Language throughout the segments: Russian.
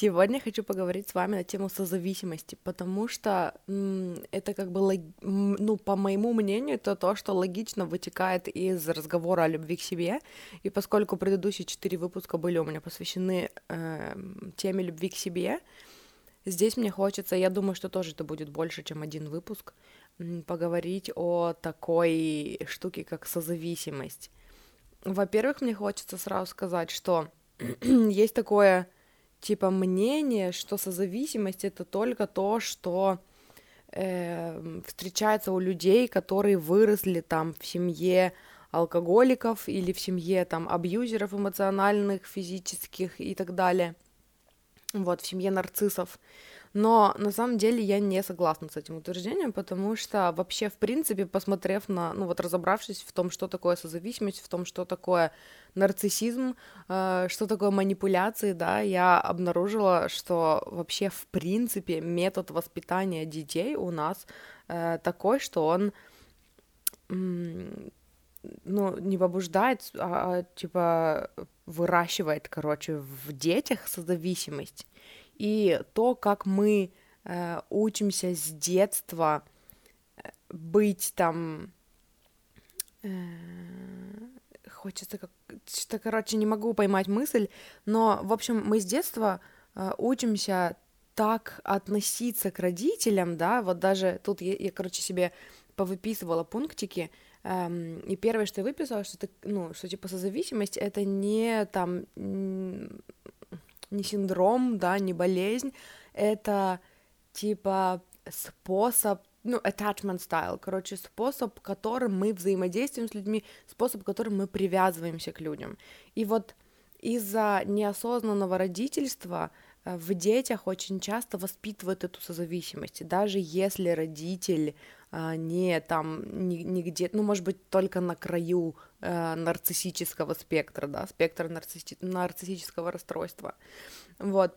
Сегодня хочу поговорить с вами на тему созависимости, потому что это как бы, ну, по моему мнению, это то, что логично вытекает из разговора о любви к себе, и поскольку предыдущие четыре выпуска были у меня посвящены э, теме любви к себе, здесь мне хочется, я думаю, что тоже это будет больше, чем один выпуск, поговорить о такой штуке, как созависимость. Во-первых, мне хочется сразу сказать, что есть такое типа мнение, что созависимость это только то, что э, встречается у людей, которые выросли там в семье алкоголиков или в семье там абьюзеров эмоциональных, физических и так далее. Вот, в семье нарциссов. Но на самом деле я не согласна с этим утверждением, потому что вообще, в принципе, посмотрев на, ну вот разобравшись в том, что такое созависимость, в том, что такое нарциссизм, э, что такое манипуляции, да, я обнаружила, что вообще, в принципе, метод воспитания детей у нас э, такой, что он ну, не побуждает, а, а типа выращивает, короче, в детях созависимость. И то, как мы э, учимся с детства э, быть там... Э, хочется как... Что, короче, не могу поймать мысль, но, в общем, мы с детства э, учимся так относиться к родителям, да, вот даже тут я, я короче, себе повыписывала пунктики, эм, и первое, что я выписала, что это, ну, что типа созависимость, это не там не синдром, да, не болезнь, это типа способ, ну, attachment style, короче, способ, которым мы взаимодействуем с людьми, способ, которым мы привязываемся к людям. И вот из-за неосознанного родительства в детях очень часто воспитывают эту созависимость. даже если родитель а, не там, не, не где ну, может быть, только на краю э, нарциссического спектра, да, спектра нарцисси... нарциссического расстройства. Вот.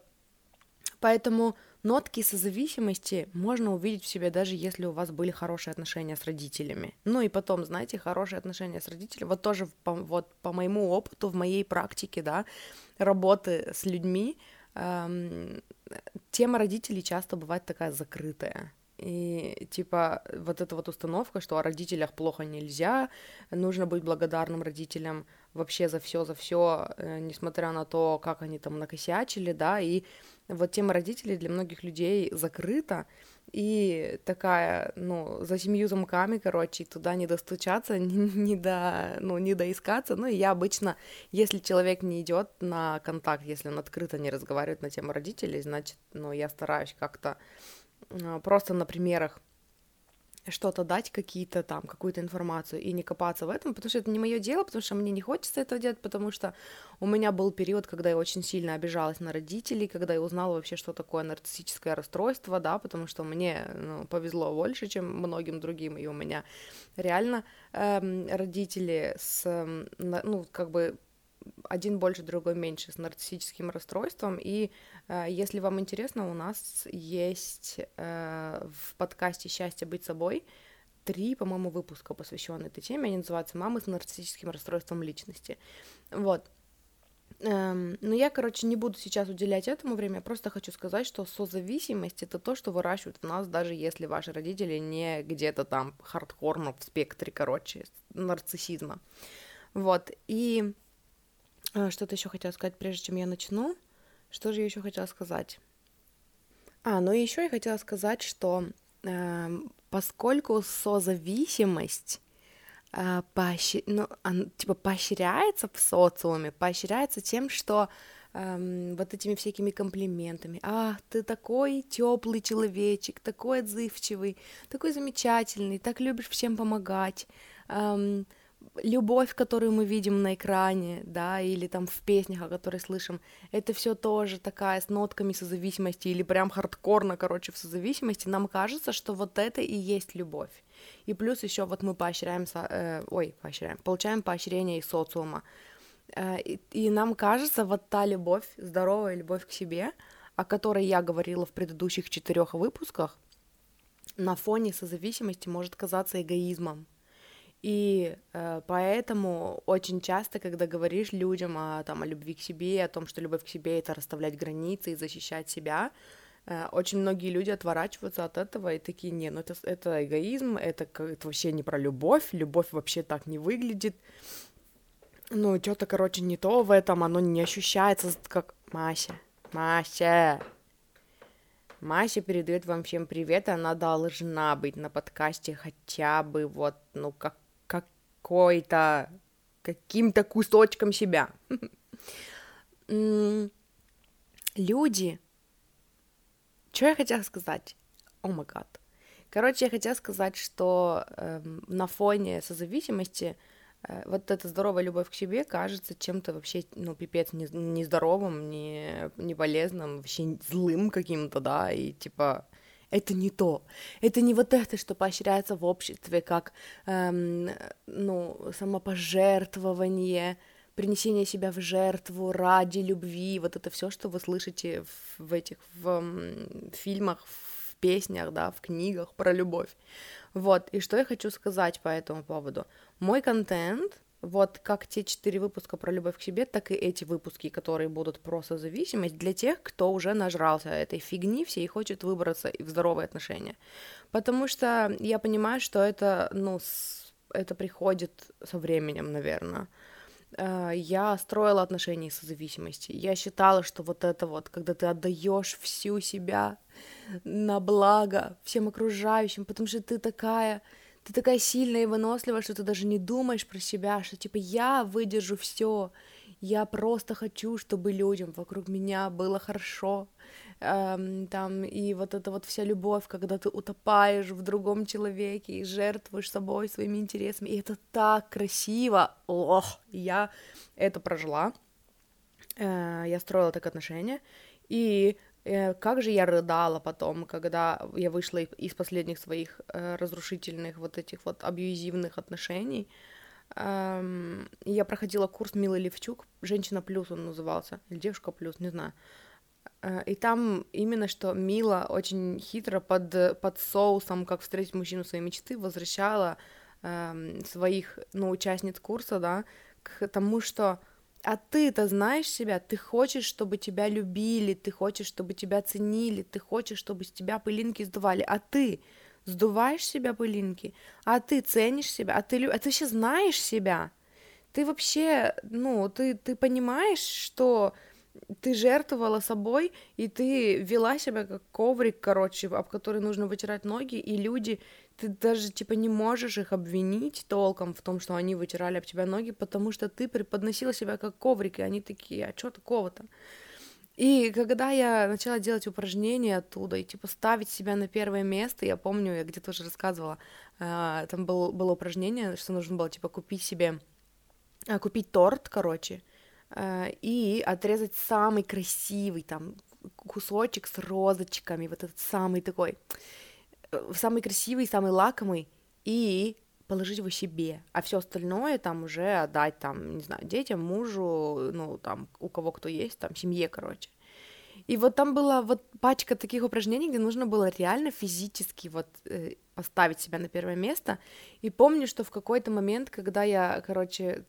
Поэтому нотки созависимости можно увидеть в себе, даже если у вас были хорошие отношения с родителями. Ну и потом, знаете, хорошие отношения с родителями, вот тоже по, вот по моему опыту, в моей практике, да, работы с людьми, эм, тема родителей часто бывает такая закрытая. И типа вот эта вот установка, что о родителях плохо нельзя, нужно быть благодарным родителям вообще за все, за все, э, несмотря на то, как они там накосячили, да, и вот тема родителей для многих людей закрыта, и такая, ну, за семью замками, короче, туда не достучаться, не, не до, ну, не доискаться, ну, и я обычно, если человек не идет на контакт, если он открыто не разговаривает на тему родителей, значит, ну, я стараюсь как-то а, просто на примерах что-то дать, какие-то там, какую-то информацию и не копаться в этом, потому что это не мое дело, потому что мне не хочется этого делать, потому что у меня был период, когда я очень сильно обижалась на родителей, когда я узнала вообще, что такое нарциссическое расстройство, да, потому что мне ну, повезло больше, чем многим другим, и у меня реально эм, родители с, ну, как бы один больше, другой меньше, с нарциссическим расстройством. И э, если вам интересно, у нас есть э, в подкасте «Счастье быть собой» три, по-моему, выпуска, посвященные этой теме. Они называются «Мамы с нарциссическим расстройством личности». Вот. Эм, но я, короче, не буду сейчас уделять этому время, я просто хочу сказать, что созависимость — это то, что выращивают в нас, даже если ваши родители не где-то там хардкорно в спектре, короче, нарциссизма. Вот, и что-то еще хотела сказать, прежде чем я начну. Что же я еще хотела сказать? А, ну и еще я хотела сказать, что э, поскольку созависимость э, поощр... ну, он, типа поощряется в социуме, поощряется тем, что э, вот этими всякими комплиментами. А, ты такой теплый человечек, такой отзывчивый, такой замечательный, так любишь всем помогать. Э, любовь, которую мы видим на экране, да, или там в песнях, о которых слышим, это все тоже такая с нотками созависимости или прям хардкорно, короче, в созависимости, нам кажется, что вот это и есть любовь. И плюс еще вот мы поощряем, э, ой, поощряем, получаем поощрение из социума. Э, и, и нам кажется, вот та любовь, здоровая любовь к себе, о которой я говорила в предыдущих четырех выпусках, на фоне созависимости может казаться эгоизмом. И э, поэтому очень часто, когда говоришь людям о, там, о любви к себе, о том, что любовь к себе это расставлять границы и защищать себя, э, очень многие люди отворачиваются от этого и такие, не, ну это, это эгоизм, это, это вообще не про любовь, любовь вообще так не выглядит. Ну, что-то, короче, не то в этом, оно не ощущается как Мася. Мася. Мася передает вам всем привет, она должна быть на подкасте хотя бы вот, ну, как какой-то, каким-то кусочком себя. Люди, что я хотела сказать? О май гад. Короче, я хотела сказать, что э, на фоне созависимости э, вот эта здоровая любовь к себе кажется чем-то вообще, ну, пипец, нездоровым, не, не полезным, вообще злым каким-то, да, и типа это не то. Это не вот это, что поощряется в обществе, как, эм, ну, самопожертвование, принесение себя в жертву ради любви, вот это все, что вы слышите в, в этих в, в фильмах, в песнях, да, в книгах про любовь. Вот, и что я хочу сказать по этому поводу. Мой контент вот как те четыре выпуска про любовь к себе, так и эти выпуски, которые будут про созависимость, для тех, кто уже нажрался этой фигни все и хочет выбраться в здоровые отношения. Потому что я понимаю, что это, ну, с... это приходит со временем, наверное. Э, я строила отношения со зависимостью. Я считала, что вот это вот, когда ты отдаешь всю себя на благо всем окружающим, потому что ты такая ты такая сильная и выносливая, что ты даже не думаешь про себя, что типа я выдержу все, я просто хочу, чтобы людям вокруг меня было хорошо, эм, там, и вот эта вот вся любовь, когда ты утопаешь в другом человеке и жертвуешь собой, своими интересами, и это так красиво, ох, я это прожила, э, я строила так отношения, и как же я рыдала потом, когда я вышла из последних своих э, разрушительных вот этих вот абьюзивных отношений. Эм, я проходила курс Милы Левчук, «Женщина плюс» он назывался, или «Девушка плюс», не знаю. Э, и там именно что Мила очень хитро под, под соусом, как встретить мужчину своей мечты, возвращала эм, своих, ну, участниц курса, да, к тому, что а ты-то знаешь себя, ты хочешь, чтобы тебя любили, ты хочешь, чтобы тебя ценили, ты хочешь, чтобы с тебя пылинки сдували, а ты сдуваешь себя пылинки, а ты ценишь себя, а ты, а ты вообще знаешь себя, ты вообще, ну, ты, ты понимаешь, что ты жертвовала собой, и ты вела себя как коврик, короче, об который нужно вытирать ноги, и люди ты даже, типа, не можешь их обвинить толком в том, что они вытирали об тебя ноги, потому что ты преподносила себя как коврик, и они такие, а что такого-то? И когда я начала делать упражнения оттуда и типа ставить себя на первое место, я помню, я где-то уже рассказывала, э, там был, было упражнение, что нужно было типа купить себе, э, купить торт, короче, э, и отрезать самый красивый там кусочек с розочками, вот этот самый такой самый красивый, самый лакомый, и положить его себе, а все остальное там уже отдать там, не знаю, детям, мужу, ну там у кого кто есть, там семье, короче. И вот там была вот пачка таких упражнений, где нужно было реально физически вот э, поставить себя на первое место. И помню, что в какой-то момент, когда я, короче,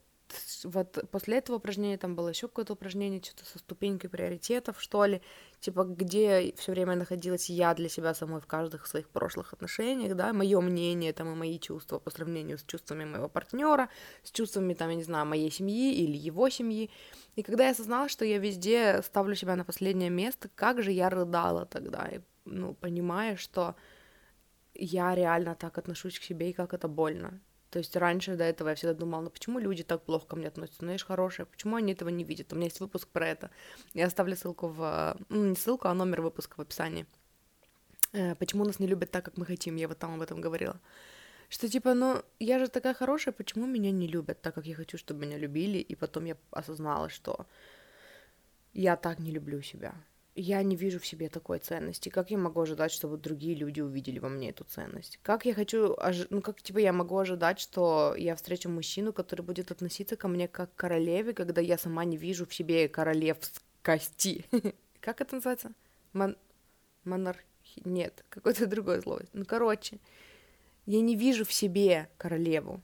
вот после этого упражнения там было еще какое-то упражнение, что-то со ступенькой приоритетов, что ли, типа, где все время находилась я для себя самой в каждых своих прошлых отношениях, да, мое мнение там и мои чувства по сравнению с чувствами моего партнера, с чувствами там, я не знаю, моей семьи или его семьи. И когда я осознала, что я везде ставлю себя на последнее место, как же я рыдала тогда, и, ну, понимая, что я реально так отношусь к себе, и как это больно. То есть раньше до этого я всегда думала, ну почему люди так плохо ко мне относятся? Ну я же хорошая, почему они этого не видят? У меня есть выпуск про это. Я оставлю ссылку в... Ну, не ссылку, а номер выпуска в описании. Э, почему нас не любят так, как мы хотим? Я вот там об этом говорила. Что типа, ну, я же такая хорошая, почему меня не любят так, как я хочу, чтобы меня любили, и потом я осознала, что я так не люблю себя. Я не вижу в себе такой ценности. Как я могу ожидать, чтобы другие люди увидели во мне эту ценность? Как я хочу, ну как типа я могу ожидать, что я встречу мужчину, который будет относиться ко мне как к королеве, когда я сама не вижу в себе королевскости? Как это называется? Мон... Монарх... Нет, какое-то другое слово. Ну, короче, я не вижу в себе королеву.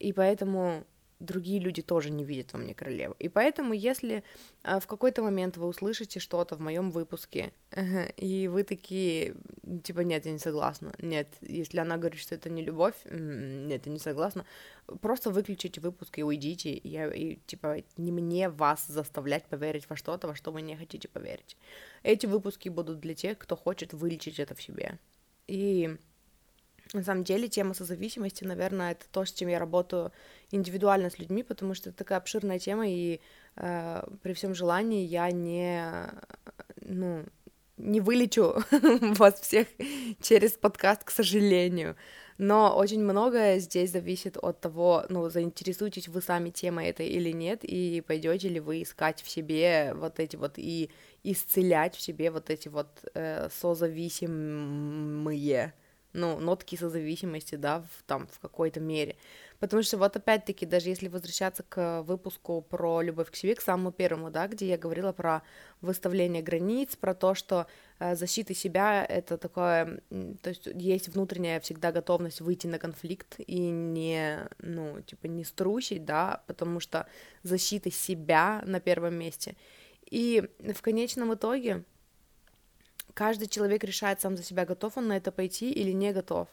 И поэтому другие люди тоже не видят во мне королеву. И поэтому, если а, в какой-то момент вы услышите что-то в моем выпуске, и вы такие, типа, нет, я не согласна, нет, если она говорит, что это не любовь, нет, я не согласна, просто выключите выпуск и уйдите, я, и типа, не мне вас заставлять поверить во что-то, во что вы не хотите поверить. Эти выпуски будут для тех, кто хочет вылечить это в себе. И на самом деле тема созависимости, наверное, это то, с чем я работаю индивидуально с людьми, потому что это такая обширная тема, и э, при всем желании я не, ну, не вылечу вас всех через подкаст, к сожалению. Но очень многое здесь зависит от того, ну, заинтересуетесь вы сами темой этой или нет, и пойдете ли вы искать в себе вот эти вот и исцелять в себе вот эти вот э, созависимые ну, нотки созависимости, да, в, там, в какой-то мере. Потому что вот опять-таки, даже если возвращаться к выпуску про любовь к себе, к самому первому, да, где я говорила про выставление границ, про то, что э, защита себя — это такое, то есть есть внутренняя всегда готовность выйти на конфликт и не, ну, типа, не струсить, да, потому что защита себя на первом месте. И в конечном итоге каждый человек решает сам за себя, готов он на это пойти или не готов.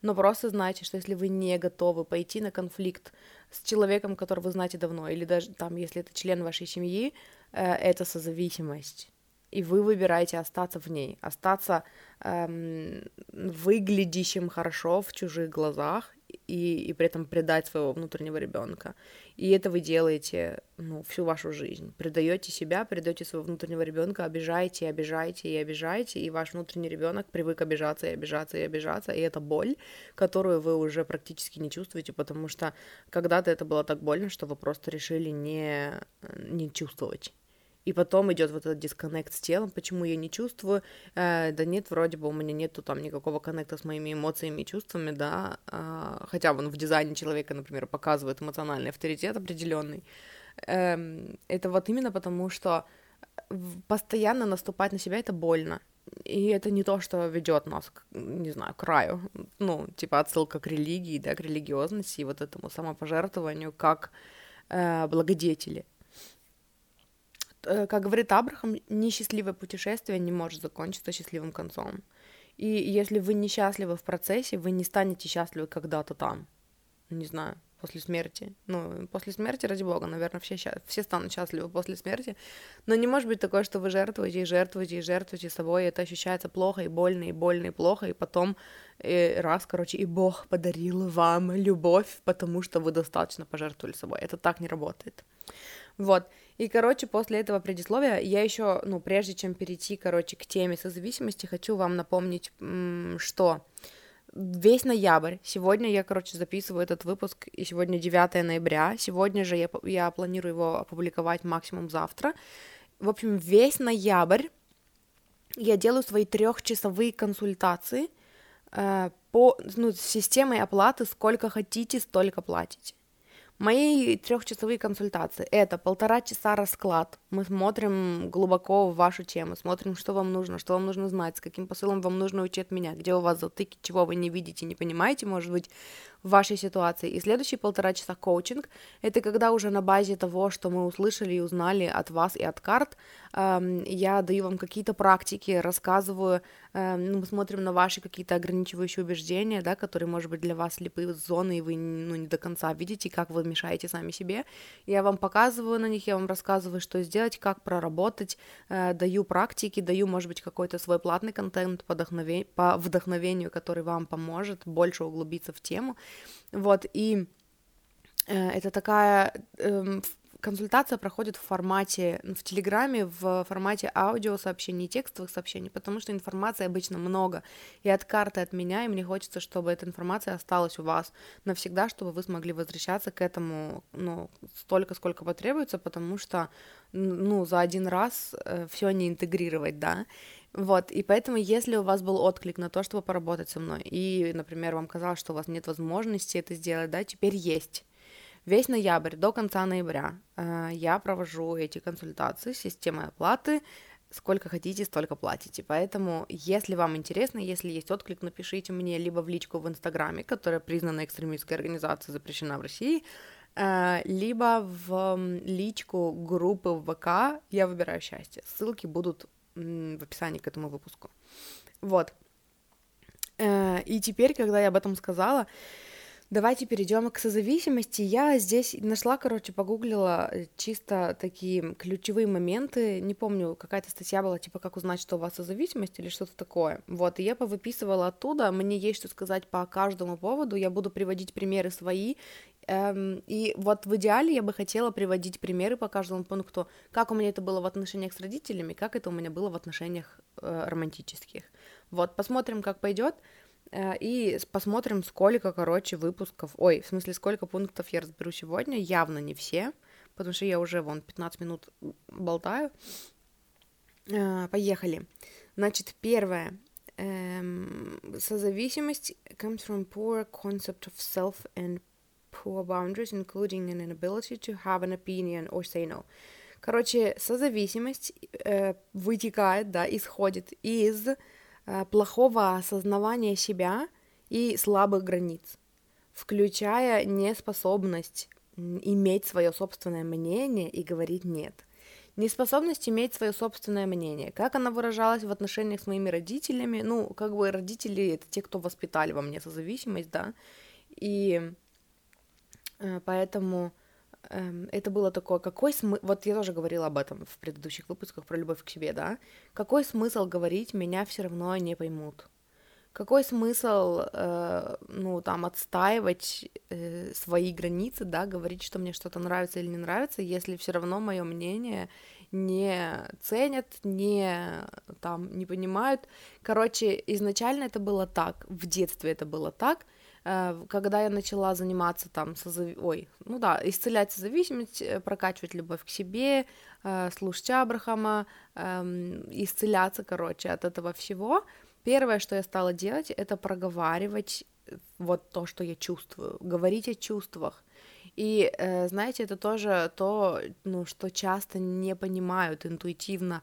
Но просто знайте, что если вы не готовы пойти на конфликт с человеком, которого вы знаете давно, или даже там, если это член вашей семьи, э, это созависимость. И вы выбираете остаться в ней, остаться эм, выглядящим хорошо в чужих глазах и, и при этом предать своего внутреннего ребенка. И это вы делаете ну, всю вашу жизнь. Предаете себя, предаете своего внутреннего ребенка, обижаете, обижаете и обижаете, и ваш внутренний ребенок привык обижаться и обижаться и обижаться, и это боль, которую вы уже практически не чувствуете, потому что когда-то это было так больно, что вы просто решили не, не чувствовать и потом идет вот этот дисконнект с телом, почему я не чувствую, э, да нет, вроде бы у меня нету там никакого коннекта с моими эмоциями и чувствами, да, э, хотя он в дизайне человека, например, показывает эмоциональный авторитет определенный, э, это вот именно потому, что постоянно наступать на себя это больно, и это не то, что ведет нас, к, не знаю, к краю, ну, типа отсылка к религии, да, к религиозности и вот этому самопожертвованию как э, благодетели. Э, как говорит Абрахам, несчастливое путешествие не может закончиться счастливым концом. И если вы несчастливы в процессе, вы не станете счастливы когда-то там. Не знаю, после смерти. Ну, после смерти, ради бога, наверное, все, все станут счастливы после смерти. Но не может быть такое, что вы жертвуете и жертвуете и жертвуете собой, и это ощущается плохо и больно, и больно, и плохо, и потом и э, раз, короче, и Бог подарил вам любовь, потому что вы достаточно пожертвовали собой. Это так не работает. Вот. И, короче, после этого предисловия я еще, ну, прежде чем перейти, короче, к теме созависимости, хочу вам напомнить, что весь ноябрь, сегодня я, короче, записываю этот выпуск, и сегодня 9 ноября, сегодня же я, я планирую его опубликовать максимум завтра. В общем, весь ноябрь я делаю свои трехчасовые консультации э, по ну, системой оплаты, сколько хотите, столько платите. Мои трехчасовые консультации — это полтора часа расклад. Мы смотрим глубоко в вашу тему, смотрим, что вам нужно, что вам нужно знать, с каким посылом вам нужно уйти от меня, где у вас затыки, чего вы не видите, не понимаете, может быть, в вашей ситуации. И следующие полтора часа коучинг — это когда уже на базе того, что мы услышали и узнали от вас и от карт, эм, я даю вам какие-то практики, рассказываю, эм, ну, мы смотрим на ваши какие-то ограничивающие убеждения, да, которые, может быть, для вас слепые зоны, и вы ну, не до конца видите, как вы мешаете сами себе. Я вам показываю на них, я вам рассказываю, что сделать, как проработать, э, даю практики, даю, может быть, какой-то свой платный контент по, вдохнове... по вдохновению, который вам поможет больше углубиться в тему. Вот, и э, это такая, э, консультация проходит в формате, в Телеграме, в формате аудиосообщений, текстовых сообщений, потому что информации обычно много, и от карты, от меня, и мне хочется, чтобы эта информация осталась у вас навсегда, чтобы вы смогли возвращаться к этому, ну, столько, сколько потребуется, потому что, ну, за один раз э, все не интегрировать, да, вот, и поэтому, если у вас был отклик на то, чтобы поработать со мной, и, например, вам казалось, что у вас нет возможности это сделать, да, теперь есть. Весь ноябрь до конца ноября э, я провожу эти консультации с системой оплаты, сколько хотите, столько платите. Поэтому, если вам интересно, если есть отклик, напишите мне либо в личку в Инстаграме, которая признана экстремистской организацией, запрещена в России, э, либо в личку группы в ВК «Я выбираю счастье». Ссылки будут в описании к этому выпуску. Вот. Э, и теперь, когда я об этом сказала, Давайте перейдем к созависимости. Я здесь нашла, короче, погуглила э, чисто такие ключевые моменты. Не помню, какая-то статья была, типа, как узнать, что у вас созависимость или что-то такое. Вот, и я повыписывала оттуда. Мне есть что сказать по каждому поводу. Я буду приводить примеры свои. Эм, и вот в идеале я бы хотела приводить примеры по каждому пункту, как у меня это было в отношениях с родителями, как это у меня было в отношениях э, романтических. Вот, посмотрим, как пойдет. Э, и посмотрим, сколько, короче, выпусков, ой, в смысле, сколько пунктов я разберу сегодня, явно не все, потому что я уже, вон, 15 минут болтаю. Э, поехали. Значит, первое. Эм, созависимость comes from poor concept of self and poor boundaries, including an inability to have an opinion or say no. Короче, созависимость э, вытекает, да, исходит из Э, плохого осознавания себя и слабых границ, включая неспособность иметь свое собственное мнение и говорить нет. Неспособность иметь свое собственное мнение. Как она выражалась в отношениях с моими родителями? Ну, как бы родители это те, кто воспитали во мне созависимость, да. И поэтому эм, это было такое, какой смысл, вот я тоже говорила об этом в предыдущих выпусках про любовь к себе, да, какой смысл говорить, меня все равно не поймут, какой смысл, э, ну, там, отстаивать э, свои границы, да, говорить, что мне что-то нравится или не нравится, если все равно мое мнение не ценят, не, там, не понимают. Короче, изначально это было так, в детстве это было так, Э, когда я начала заниматься там, созав... ой, ну да, исцелять зависимость, э, прокачивать любовь к себе, э, слушать Абрахама, эм, исцеляться, короче, от этого всего, первое, что я стала делать, это проговаривать вот то, что я чувствую, говорить о чувствах. И, знаете, это тоже то, ну, что часто не понимают интуитивно Э,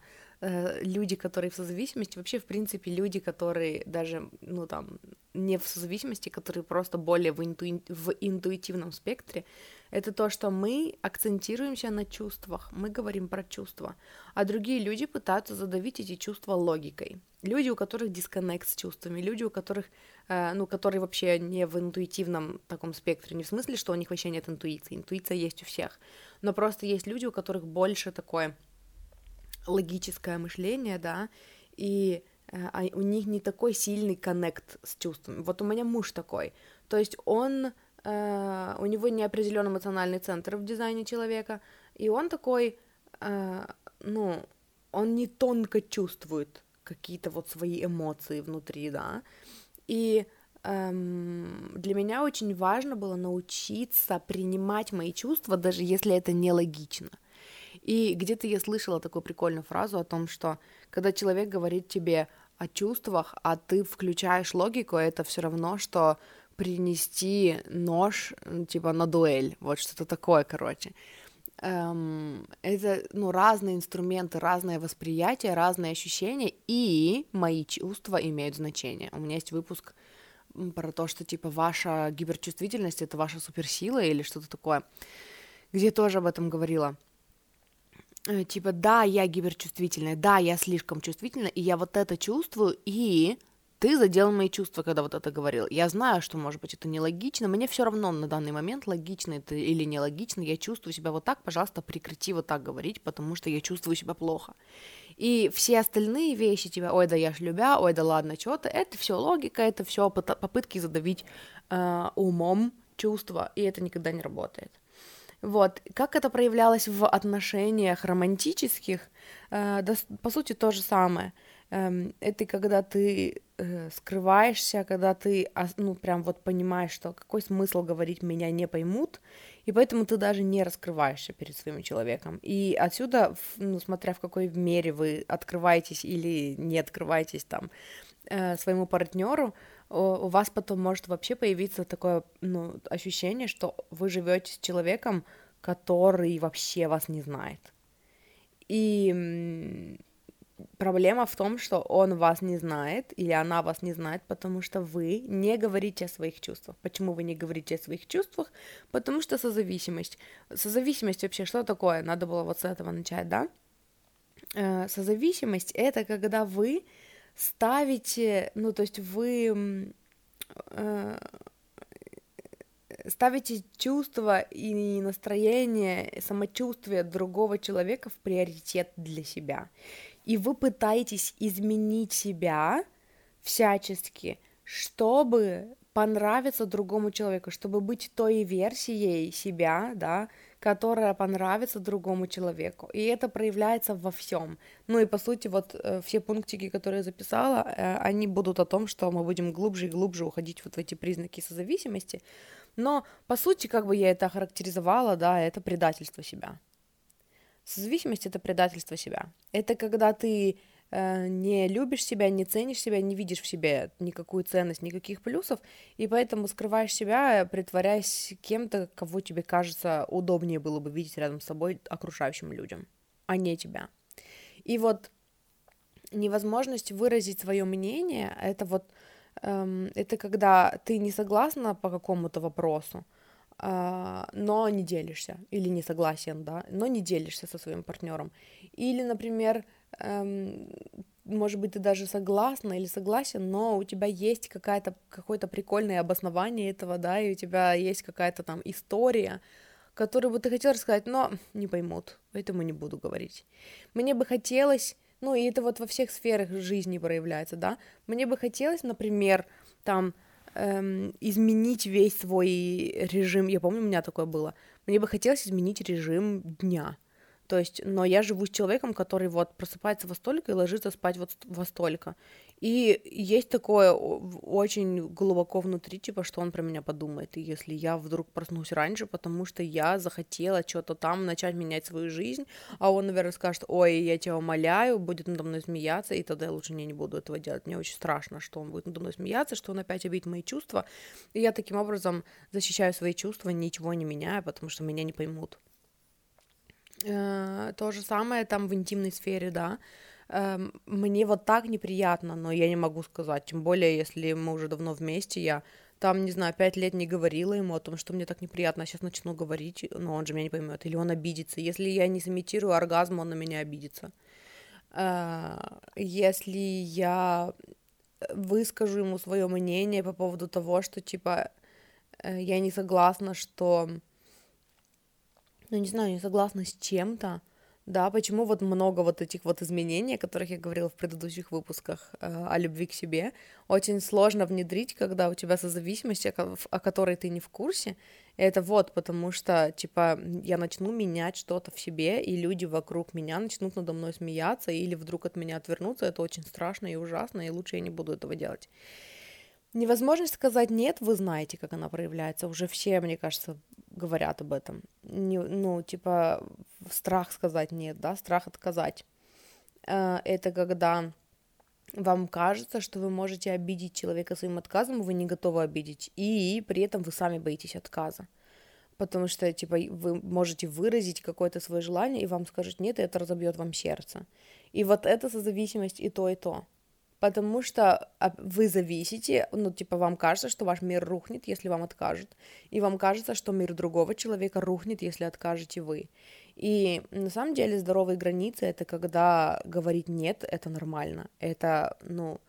люди, которые в созависимости, вообще, в принципе, люди, которые даже, ну, там, не в созависимости, которые просто более в, интуи... в интуитивном спектре, это то, что мы акцентируемся на чувствах, мы говорим про чувства, а другие люди пытаются задавить эти чувства логикой. Люди, у которых дисконнект с чувствами, люди, у которых, э, ну, которые вообще не в интуитивном таком спектре, не в смысле, что у них вообще нет интуиции, интуиция есть у всех, но просто есть люди, у которых больше такое логическое мышление, да, и э, а у них не такой сильный коннект с чувствами. Вот у меня муж такой, то есть он, э, у него неопределенный эмоциональный центр в дизайне человека, и он такой, э, ну, он не тонко чувствует какие-то вот свои эмоции внутри, да, и эм, для меня очень важно было научиться принимать мои чувства, даже если это не логично. И где-то я слышала такую прикольную фразу о том, что когда человек говорит тебе о чувствах, а ты включаешь логику, это все равно, что принести нож, типа, на дуэль, вот что-то такое, короче. Эм, это, ну, разные инструменты, разное восприятие, разные ощущения, и мои чувства имеют значение. У меня есть выпуск про то, что, типа, ваша гиперчувствительность — это ваша суперсила или что-то такое, где тоже об этом говорила. Э, типа, да, я гиперчувствительная, да, я слишком чувствительна, и я вот это чувствую, и ты задел мои чувства, когда вот это говорил. Я знаю, что, может быть, это нелогично, мне все равно на данный момент, логично это или нелогично, я чувствую себя вот так, пожалуйста, прекрати вот так говорить, потому что я чувствую себя плохо. И все остальные вещи, типа, ой, да я ж любя, ой, да ладно, что-то, это все логика, это все попытки задавить э, умом чувства, и это никогда не работает. Вот, как это проявлялось в отношениях романтических, э, да, по сути, то же самое. Э, это когда ты э, скрываешься, когда ты, ну, прям вот понимаешь, что какой смысл говорить меня не поймут, и поэтому ты даже не раскрываешься перед своим человеком. И отсюда, ну, смотря в какой мере вы открываетесь или не открываетесь там э, своему партнеру, у вас потом может вообще появиться такое ну, ощущение, что вы живете с человеком, который вообще вас не знает. И проблема в том, что он вас не знает или она вас не знает, потому что вы не говорите о своих чувствах. Почему вы не говорите о своих чувствах? Потому что созависимость. Созависимость вообще что такое? Надо было вот с этого начать, да? Э, созависимость — это когда вы ставите, ну, то есть вы э, ставите чувства и настроение, самочувствие другого человека в приоритет для себя. И вы пытаетесь изменить себя всячески, чтобы понравиться другому человеку, чтобы быть той версией себя, да, которая понравится другому человеку. И это проявляется во всем. Ну и по сути, вот э, все пунктики, которые я записала, э, они будут о том, что мы будем глубже и глубже уходить вот в эти признаки созависимости. Но по сути, как бы я это охарактеризовала, да, это предательство себя. Созависимость — это предательство себя. Это когда ты не любишь себя, не ценишь себя, не видишь в себе никакую ценность, никаких плюсов, и поэтому скрываешь себя, притворяясь кем-то, кого тебе кажется удобнее было бы видеть рядом с собой окружающим людям, а не тебя. И вот невозможность выразить свое мнение, это вот эм, это когда ты не согласна по какому-то вопросу, но не делишься, или не согласен, да, но не делишься со своим партнером. Или, например, эм, может быть, ты даже согласна или согласен, но у тебя есть какая-то, какое-то прикольное обоснование этого, да, и у тебя есть какая-то там история, которую бы ты хотел рассказать, но не поймут, поэтому не буду говорить. Мне бы хотелось, ну, и это вот во всех сферах жизни проявляется, да, мне бы хотелось, например, там, эм, изменить весь свой режим. Я помню, у меня такое было. Мне бы хотелось изменить режим дня. То есть, но я живу с человеком, который вот просыпается во столько и ложится спать вот во столько. И есть такое очень глубоко внутри, типа, что он про меня подумает. И если я вдруг проснусь раньше, потому что я захотела что-то там начать менять свою жизнь, а он, наверное, скажет, ой, я тебя умоляю, будет надо мной смеяться, и тогда я лучше не, не буду этого делать. Мне очень страшно, что он будет надо мной смеяться, что он опять обидит мои чувства. И я таким образом защищаю свои чувства, ничего не меняя, потому что меня не поймут. Э, то же самое там в интимной сфере, да. Эм, мне вот так неприятно, но я не могу сказать. Тем более, если мы уже давно вместе, я там, не знаю, пять лет не говорила ему о том, что мне так неприятно, а сейчас начну говорить, но он же меня не поймет, или он обидится. Если я не сымитирую оргазм, он на меня обидится. Э, если я выскажу ему свое мнение по поводу того, что, типа, э, я не согласна, что ну, не знаю, не согласна с чем-то, да, почему вот много вот этих вот изменений, о которых я говорила в предыдущих выпусках э, о любви к себе, очень сложно внедрить, когда у тебя созависимость, о, о которой ты не в курсе, это вот потому что, типа, я начну менять что-то в себе, и люди вокруг меня начнут надо мной смеяться, или вдруг от меня отвернуться, это очень страшно и ужасно, и лучше я не буду этого делать. Невозможность сказать нет, вы знаете, как она проявляется. Уже все, мне кажется, говорят об этом. Не, ну, типа, страх сказать нет, да, страх отказать. Э, это когда вам кажется, что вы можете обидеть человека своим отказом, вы не готовы обидеть, и при этом вы сами боитесь отказа. Потому что, типа, вы можете выразить какое-то свое желание, и вам скажут нет, и это разобьет вам сердце. И вот это созависимость и то, и то потому что а, вы зависите, ну, типа, вам кажется, что ваш мир рухнет, если вам откажут, и вам кажется, что мир другого человека рухнет, если откажете вы. И на самом деле здоровые границы — это когда говорить «нет» — это нормально, это, ну,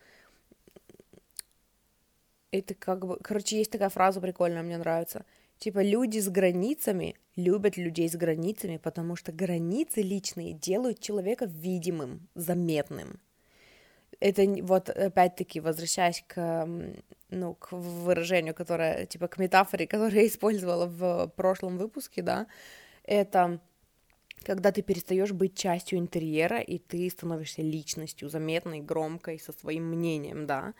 это как бы, короче, есть такая фраза прикольная, мне нравится, типа, люди с границами любят людей с границами, потому что границы личные делают человека видимым, заметным, это вот опять-таки возвращаясь к ну, к выражению, которое, типа, к метафоре, которую я использовала в прошлом выпуске, да, это когда ты перестаешь быть частью интерьера, и ты становишься личностью, заметной, громкой, со своим мнением, да.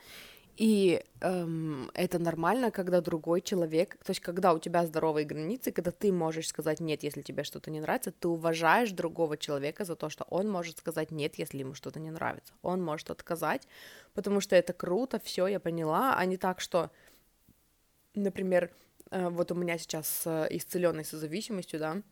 И эм, это нормально, когда другой человек, то есть когда у тебя здоровые границы, когда ты можешь сказать нет, если тебе что-то не нравится, ты уважаешь другого человека за то, что он может сказать нет, если ему что-то не нравится. Он может отказать, потому что это круто, все, я поняла, а не так, что, например, э, вот у меня сейчас э, исцеленный созависимостью, да,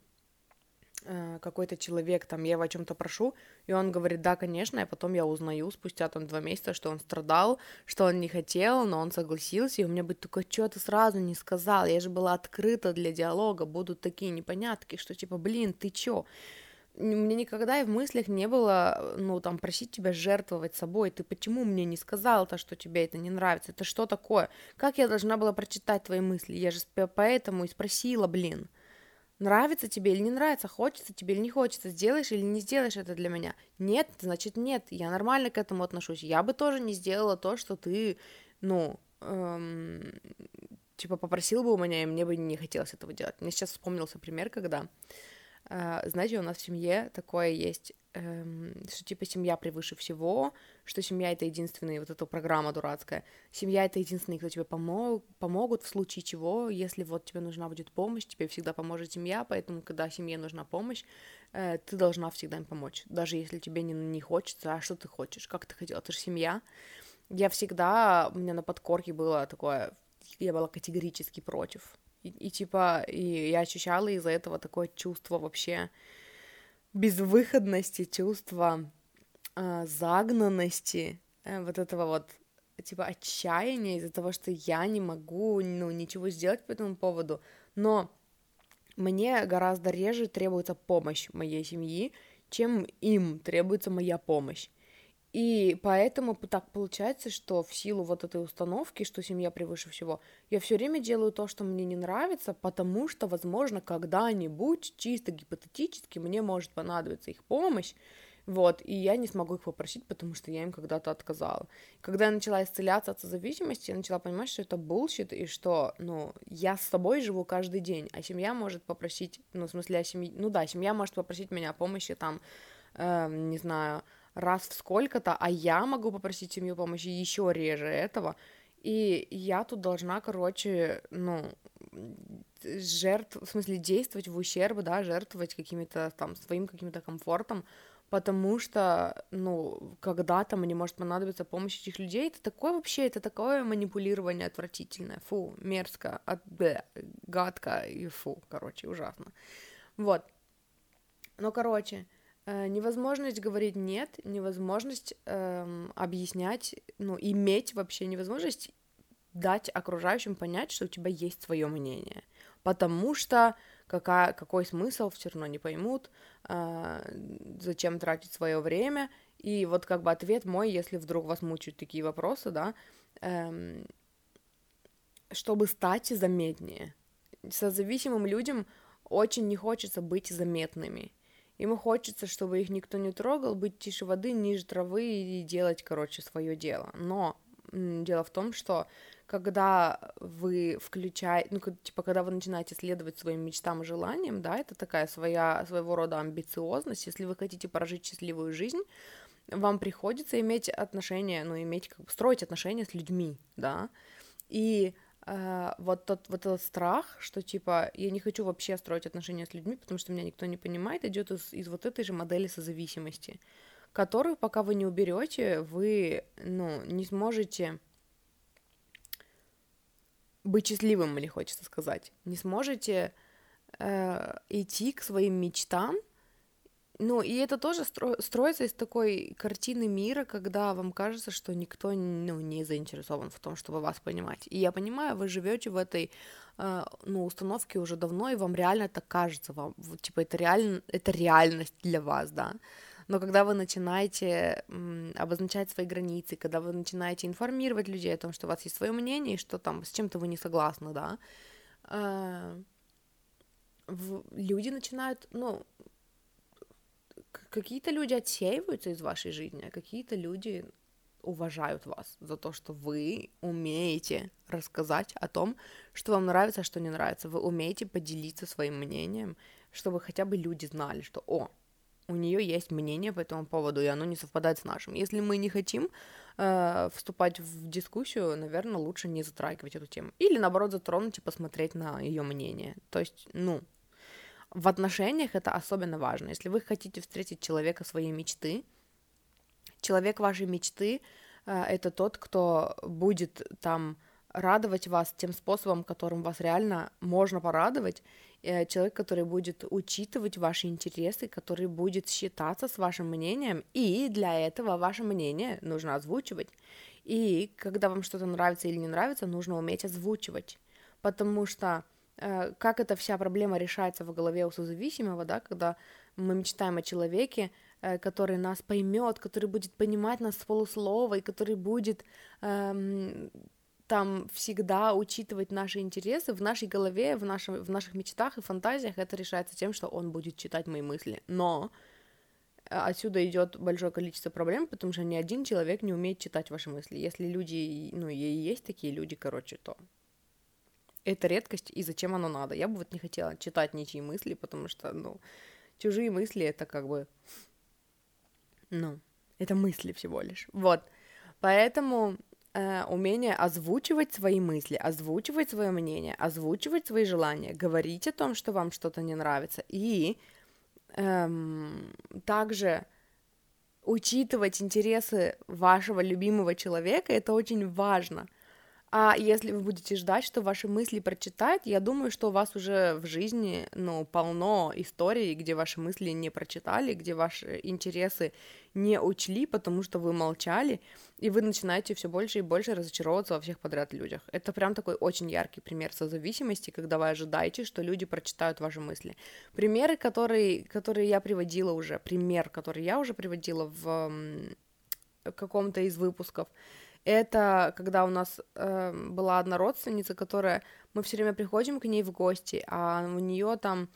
какой-то человек, там, я его о чем-то прошу, и он говорит, да, конечно, и потом я узнаю спустя там два месяца, что он страдал, что он не хотел, но он согласился, и у меня будет такое, что ты сразу не сказал, я же была открыта для диалога, будут такие непонятки, что типа, блин, ты чё? Мне никогда и в мыслях не было, ну, там, просить тебя жертвовать собой. Ты почему мне не сказал-то, что тебе это не нравится? Это что такое? Как я должна была прочитать твои мысли? Я же поэтому и спросила, блин. Нравится тебе или не нравится, хочется тебе или не хочется, сделаешь или не сделаешь это для меня. Нет, значит нет, я нормально к этому отношусь. Я бы тоже не сделала то, что ты, ну, эм, типа попросил бы у меня, и мне бы не хотелось этого делать. Мне сейчас вспомнился пример, когда, знаете, у нас в семье такое есть эм, что типа семья превыше всего, что семья это единственная, вот эта программа дурацкая, семья это единственный, кто тебе помог, помогут в случае чего, если вот тебе нужна будет помощь, тебе всегда поможет семья, поэтому когда семье нужна помощь, э, ты должна всегда им помочь, даже если тебе не, не хочется, а что ты хочешь, как ты хотела, ты же семья. Я всегда, у меня на подкорке было такое, я была категорически против, и, типа, и я ощущала из-за этого такое чувство вообще, безвыходности, чувства э, загнанности, э, вот этого вот типа отчаяния из-за того, что я не могу, ну, ничего сделать по этому поводу, но мне гораздо реже требуется помощь моей семьи, чем им требуется моя помощь. И поэтому так получается, что в силу вот этой установки, что семья превыше всего, я все время делаю то, что мне не нравится, потому что, возможно, когда-нибудь, чисто гипотетически, мне может понадобиться их помощь, вот, и я не смогу их попросить, потому что я им когда-то отказала. Когда я начала исцеляться от созависимости, я начала понимать, что это bullshit, и что, ну, я с собой живу каждый день, а семья может попросить, ну, в смысле, а семья, ну да, семья может попросить меня о помощи, там, э, не знаю, раз в сколько-то, а я могу попросить семью помощи еще реже этого. И я тут должна, короче, ну, жертв, в смысле, действовать в ущерб, да, жертвовать какими-то там своим каким-то комфортом, потому что, ну, когда-то мне может понадобиться помощь этих людей, это такое вообще, это такое манипулирование отвратительное, фу, мерзко, от, б, гадко и фу, короче, ужасно. Вот. Ну, короче, невозможность говорить нет, невозможность эм, объяснять, ну, иметь вообще невозможность дать окружающим понять, что у тебя есть свое мнение, потому что какая, какой смысл все равно не поймут, э, зачем тратить свое время, и вот как бы ответ мой, если вдруг вас мучают такие вопросы, да, эм, чтобы стать заметнее. Созависимым людям очень не хочется быть заметными, Ему хочется, чтобы их никто не трогал, быть тише воды, ниже травы и делать, короче, свое дело. Но дело в том, что когда вы включаете, ну, типа, когда вы начинаете следовать своим мечтам и желаниям, да, это такая своя, своего рода амбициозность, если вы хотите прожить счастливую жизнь, вам приходится иметь отношения, ну, иметь, как бы, строить отношения с людьми, да, и вот тот вот этот страх, что типа я не хочу вообще строить отношения с людьми, потому что меня никто не понимает, идет из, из вот этой же модели созависимости, которую пока вы не уберете, вы ну не сможете быть счастливым, или хочется сказать, не сможете uh, идти к своим мечтам ну, и это тоже стро- строится из такой картины мира, когда вам кажется, что никто ну, не заинтересован в том, чтобы вас понимать. И я понимаю, вы живете в этой э, ну, установке уже давно, и вам реально так кажется, вам, типа, это, реаль... это реальность для вас, да. Но когда вы начинаете обозначать свои границы, когда вы начинаете информировать людей о том, что у вас есть свое мнение, и что там с чем-то вы не согласны, да, э, люди начинают, ну, какие-то люди отсеиваются из вашей жизни, а какие-то люди уважают вас за то, что вы умеете рассказать о том, что вам нравится, а что не нравится. Вы умеете поделиться своим мнением, чтобы хотя бы люди знали, что, о, у нее есть мнение по этому поводу, и оно не совпадает с нашим. Если мы не хотим э, вступать в дискуссию, наверное, лучше не затрагивать эту тему. Или, наоборот, затронуть и посмотреть на ее мнение. То есть, ну, в отношениях это особенно важно. Если вы хотите встретить человека своей мечты, человек вашей мечты э, это тот, кто будет там радовать вас тем способом, которым вас реально можно порадовать, Э, человек, который будет учитывать ваши интересы, который будет считаться с вашим мнением, и для этого ваше мнение нужно озвучивать. И когда вам что-то нравится или не нравится, нужно уметь озвучивать, потому что как эта вся проблема решается в голове у созависимого, да, когда мы мечтаем о человеке, э, который нас поймет, который будет понимать нас с полуслова, и который будет эм, там всегда учитывать наши интересы в нашей голове, в, нашем, в наших мечтах и фантазиях, это решается тем, что он будет читать мои мысли. Но э, отсюда идет большое количество проблем, потому что ни один человек не умеет читать ваши мысли. Если люди, ну, и есть такие люди, короче, то это редкость, и зачем оно надо? Я бы вот не хотела читать ничьи мысли, потому что, ну, чужие мысли это как бы, ну, это мысли всего лишь. Вот. Поэтому э, умение озвучивать свои мысли, озвучивать свое мнение, озвучивать свои желания, говорить о том, что вам что-то не нравится, и эм, также учитывать интересы вашего любимого человека, это очень важно. А если вы будете ждать, что ваши мысли прочитают, я думаю, что у вас уже в жизни, ну, полно историй, где ваши мысли не прочитали, где ваши интересы не учли, потому что вы молчали, и вы начинаете все больше и больше разочаровываться во всех подряд людях. Это прям такой очень яркий пример созависимости, когда вы ожидаете, что люди прочитают ваши мысли. Примеры, которые, которые я приводила уже, пример, который я уже приводила в каком-то из выпусков, это когда у нас э, была одна родственница, которая мы все время приходим к ней в гости, а у нее там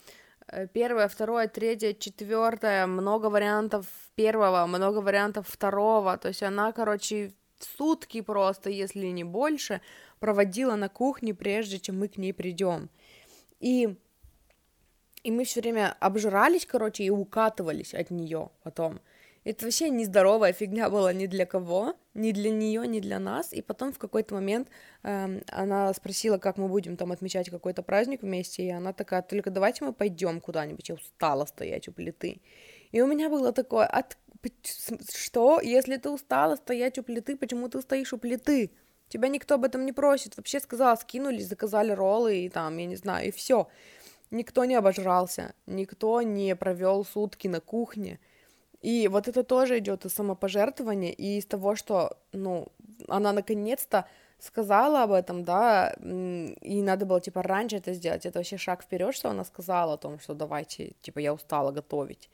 э, первое, второе, третье, четвертое, много вариантов первого, много вариантов второго. То есть она, короче, сутки просто, если не больше, проводила на кухне, прежде чем мы к ней придем. И и мы все время обжирались, короче, и укатывались от нее потом. Это вообще нездоровая фигня была ни для кого, ни для нее, ни для нас. И потом в какой-то момент э, она спросила, как мы будем там отмечать какой-то праздник вместе, и она такая, только давайте мы пойдем куда-нибудь, я устала стоять у плиты. И у меня было такое, от... что, если ты устала стоять у плиты, почему ты стоишь у плиты? Тебя никто об этом не просит. Вообще сказала, скинулись, заказали роллы и там, я не знаю, и все. Никто не обожрался, никто не провел сутки на кухне. И вот это тоже идет из самопожертвования и из того, что, ну, она наконец-то сказала об этом, да, и надо было, типа, раньше это сделать. Это вообще шаг вперед, что она сказала о том, что давайте, типа, я устала готовить.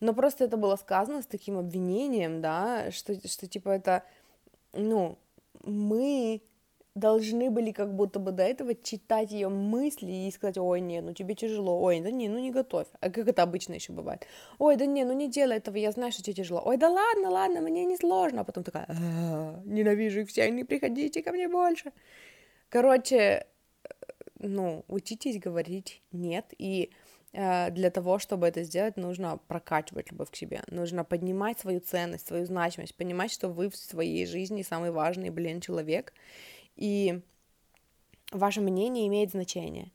Но просто это было сказано с таким обвинением, да, что, что типа, это, ну, мы должны были как будто бы до этого читать ее мысли и сказать, ой, нет, ну тебе тяжело, ой, да не, ну не готовь, а как это обычно еще бывает, ой, да не, ну не делай этого, я знаю, что тебе тяжело, ой, да ладно, ладно, мне не сложно, а потом такая, «А, ненавижу их всех, не приходите ко мне больше. Короче, э, ну, учитесь говорить нет, и э, для того, чтобы это сделать, нужно прокачивать любовь к себе, нужно поднимать свою ценность, свою значимость, понимать, что вы в своей жизни самый важный, блин, человек, и ваше мнение имеет значение.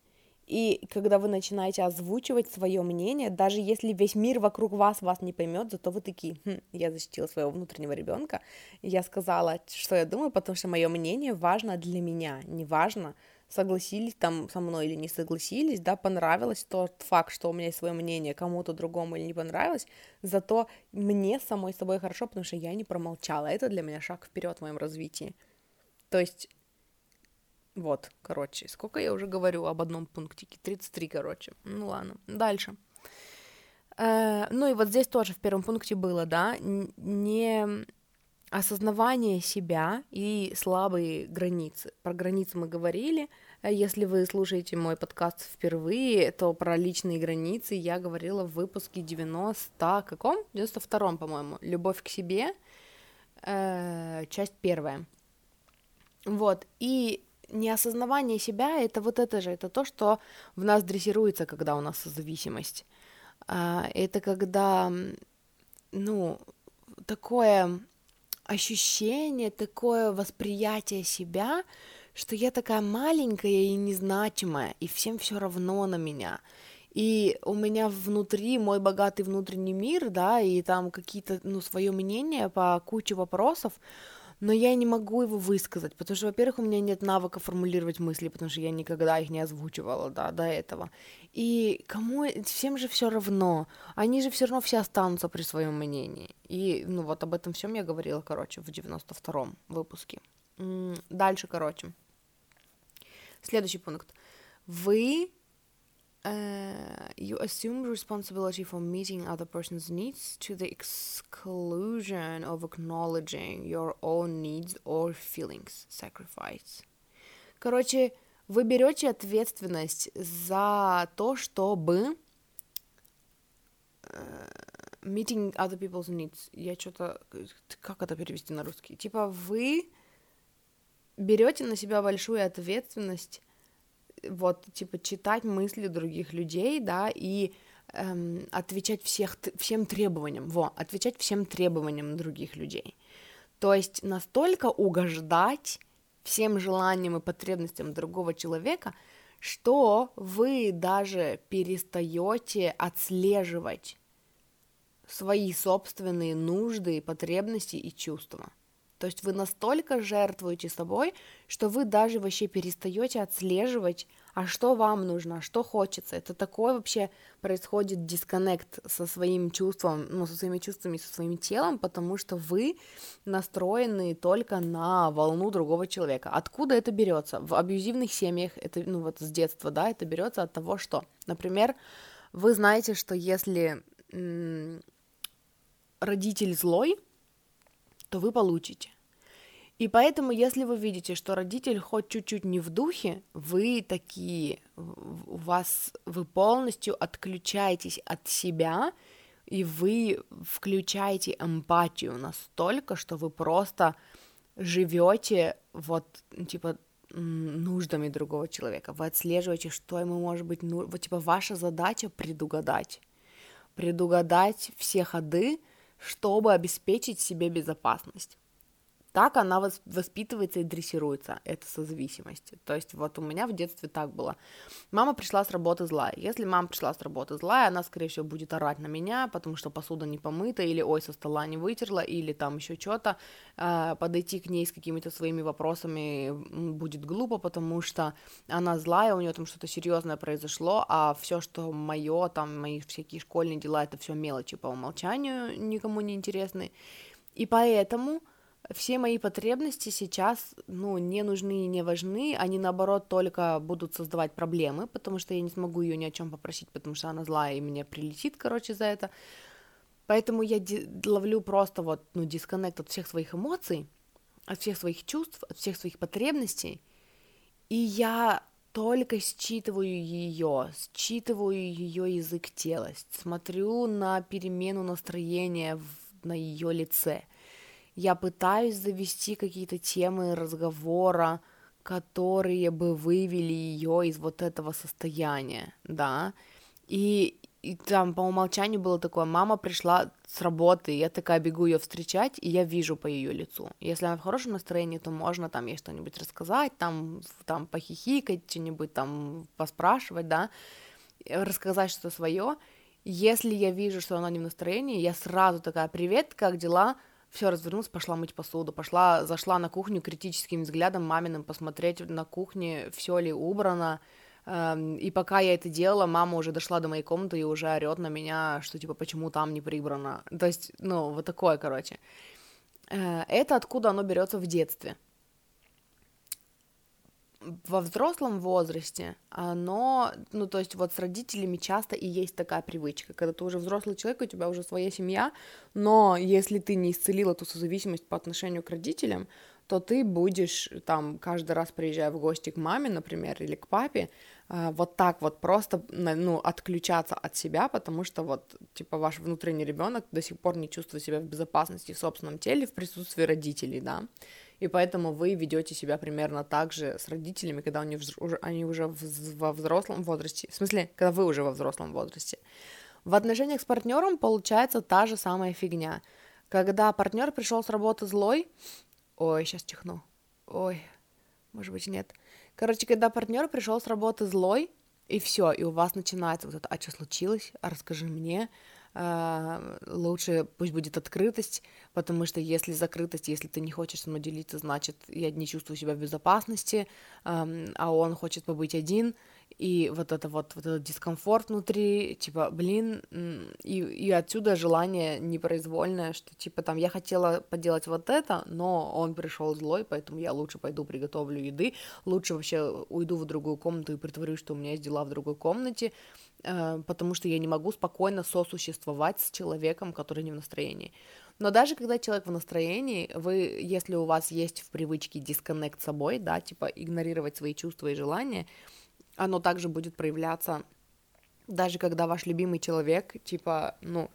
И когда вы начинаете озвучивать свое мнение, даже если весь мир вокруг вас вас не поймет, зато вы такие, хм, я защитила своего внутреннего ребенка, я сказала, что я думаю, потому что мое мнение важно для меня, не важно, согласились там со мной или не согласились, да, понравилось тот факт, что у меня есть свое мнение, кому-то другому или не понравилось, зато мне самой собой хорошо, потому что я не промолчала, это для меня шаг вперед в моем развитии. То есть вот, короче, сколько я уже говорю об одном пунктике? 33, короче. Ну ладно, дальше. Э, ну и вот здесь тоже в первом пункте было, да, не осознавание себя и слабые границы. Про границы мы говорили. Если вы слушаете мой подкаст впервые, то про личные границы я говорила в выпуске 90 каком? 92 по-моему. Любовь к себе, э, часть первая. Вот, и неосознавание себя — это вот это же, это то, что в нас дрессируется, когда у нас зависимость. А, это когда, ну, такое ощущение, такое восприятие себя, что я такая маленькая и незначимая, и всем все равно на меня. И у меня внутри мой богатый внутренний мир, да, и там какие-то, ну, свое мнение по куче вопросов, но я не могу его высказать, потому что, во-первых, у меня нет навыка формулировать мысли, потому что я никогда их не озвучивала, да, до этого. И кому, всем же все равно, они же все равно все останутся при своем мнении. И, ну, вот об этом всем я говорила, короче, в 92-м выпуске. Дальше, короче. Следующий пункт. Вы Uh, you assume responsibility for meeting other person's needs to the exclusion of acknowledging your own needs or feelings. Sacrifice. Короче, вы берете ответственность за то, чтобы uh, meeting other people's needs. Я что-то... Как это перевести на русский? Типа вы берете на себя большую ответственность вот, типа, читать мысли других людей, да, и эм, отвечать всех, всем требованиям, во, отвечать всем требованиям других людей. То есть настолько угождать всем желаниям и потребностям другого человека, что вы даже перестаете отслеживать свои собственные нужды, потребности и чувства. То есть вы настолько жертвуете собой, что вы даже вообще перестаете отслеживать, а что вам нужно, а что хочется. Это такой вообще происходит дисконнект со своим чувством, ну, со своими чувствами, со своим телом, потому что вы настроены только на волну другого человека. Откуда это берется? В абьюзивных семьях, это, ну, вот с детства, да, это берется от того, что, например, вы знаете, что если родитель злой, то вы получите. И поэтому, если вы видите, что родитель хоть чуть-чуть не в духе, вы такие, у вас, вы полностью отключаетесь от себя, и вы включаете эмпатию настолько, что вы просто живете вот, типа, нуждами другого человека, вы отслеживаете, что ему может быть нужно, вот, типа, ваша задача предугадать, предугадать все ходы, чтобы обеспечить себе безопасность. Так она воспитывается и дрессируется, эта созависимость. То есть вот у меня в детстве так было. Мама пришла с работы злая. Если мама пришла с работы злая, она, скорее всего, будет орать на меня, потому что посуда не помыта, или ой, со стола не вытерла, или там еще что-то. А, подойти к ней с какими-то своими вопросами будет глупо, потому что она злая, у нее там что-то серьезное произошло, а все, что мое, там, мои всякие школьные дела, это все мелочи по умолчанию, никому не интересны. И поэтому все мои потребности сейчас, ну, не нужны и не важны, они, наоборот, только будут создавать проблемы, потому что я не смогу ее ни о чем попросить, потому что она злая и мне прилетит, короче, за это. Поэтому я ловлю просто вот, ну, дисконнект от всех своих эмоций, от всех своих чувств, от всех своих потребностей, и я только считываю ее, считываю ее язык тела, смотрю на перемену настроения в, на ее лице – я пытаюсь завести какие-то темы разговора, которые бы вывели ее из вот этого состояния, да, и, и там по умолчанию было такое, мама пришла с работы, я такая бегу ее встречать, и я вижу по ее лицу. Если она в хорошем настроении, то можно там ей что-нибудь рассказать, там, там похихикать, что-нибудь там поспрашивать, да, рассказать что-то свое. Если я вижу, что она не в настроении, я сразу такая, привет, как дела? Все, развернулась, пошла мыть посуду, пошла, зашла на кухню критическим взглядом маминым посмотреть на кухне, все ли убрано, эм, и пока я это делала, мама уже дошла до моей комнаты и уже орет на меня, что типа почему там не прибрано. То есть, ну, вот такое, короче. Э, это откуда оно берется в детстве во взрослом возрасте оно, ну, то есть вот с родителями часто и есть такая привычка, когда ты уже взрослый человек, у тебя уже своя семья, но если ты не исцелил эту созависимость по отношению к родителям, то ты будешь там каждый раз приезжая в гости к маме, например, или к папе, а, вот так вот просто, ну, отключаться от себя, потому что вот, типа, ваш внутренний ребенок до сих пор не чувствует себя в безопасности в собственном теле в присутствии родителей, да, и поэтому вы ведете себя примерно так же с родителями, когда они уже, они уже во взрослом возрасте, в смысле, когда вы уже во взрослом возрасте. В отношениях с партнером получается та же самая фигня. Когда партнер пришел с работы злой, ой, сейчас чихну, ой, может быть, нет. Короче, когда партнер пришел с работы злой, и все, и у вас начинается вот это, а что случилось, а расскажи мне, лучше пусть будет открытость, потому что если закрытость, если ты не хочешь со мной делиться, значит, я не чувствую себя в безопасности, а он хочет побыть один, и вот это вот, вот этот дискомфорт внутри, типа, блин, и, и отсюда желание непроизвольное, что, типа, там, я хотела поделать вот это, но он пришел злой, поэтому я лучше пойду приготовлю еды, лучше вообще уйду в другую комнату и притворюсь, что у меня есть дела в другой комнате, потому что я не могу спокойно сосуществовать с человеком, который не в настроении. Но даже когда человек в настроении, вы, если у вас есть в привычке дисконнект с собой, да, типа игнорировать свои чувства и желания, оно также будет проявляться, даже когда ваш любимый человек, типа, ну,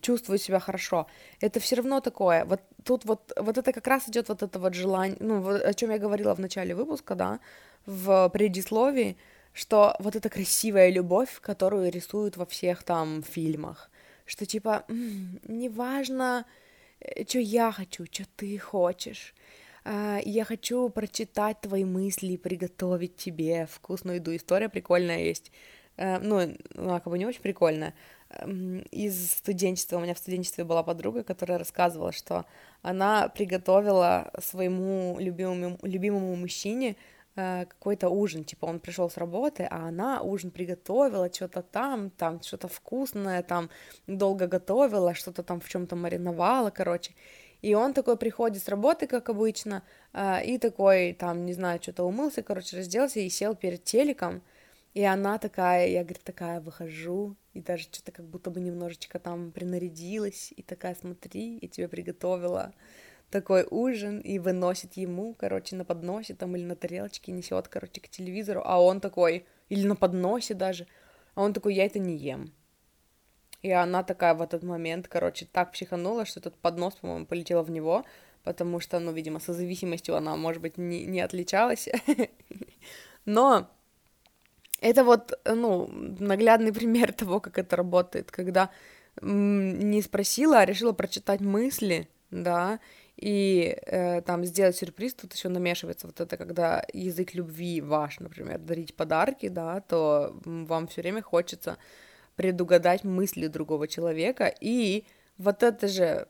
чувствует себя хорошо. Это все равно такое. Вот тут вот, вот это как раз идет вот это вот желание, ну, о чем я говорила в начале выпуска, да, в предисловии, что вот эта красивая любовь, которую рисуют во всех там фильмах, что типа, неважно, э, что я хочу, что ты хочешь, а, я хочу прочитать твои мысли и приготовить тебе вкусную еду. История прикольная есть. Э, ну, она как бы не очень прикольная. Из студенчества, у меня в студенчестве была подруга, которая рассказывала, что она приготовила своему любимому, любимому мужчине какой-то ужин, типа он пришел с работы, а она ужин приготовила, что-то там, там что-то вкусное, там долго готовила, что-то там в чем-то мариновала, короче. И он такой приходит с работы, как обычно, а, и такой, там, не знаю, что-то умылся, короче, разделся и сел перед телеком. И она такая, я, говорит, такая выхожу, и даже что-то как будто бы немножечко там принарядилась, и такая, смотри, я тебе приготовила такой ужин, и выносит ему, короче, на подносе там или на тарелочке, несет, короче, к телевизору, а он такой, или на подносе даже, а он такой, я это не ем. И она такая в этот момент, короче, так психанула, что этот поднос, по-моему, полетел в него, потому что, ну, видимо, со зависимостью она, может быть, не, не отличалась. Но это вот, ну, наглядный пример того, как это работает, когда не спросила, а решила прочитать мысли, да, и э, там сделать сюрприз, тут еще намешивается вот это, когда язык любви ваш, например, дарить подарки, да, то вам все время хочется предугадать мысли другого человека, и вот это же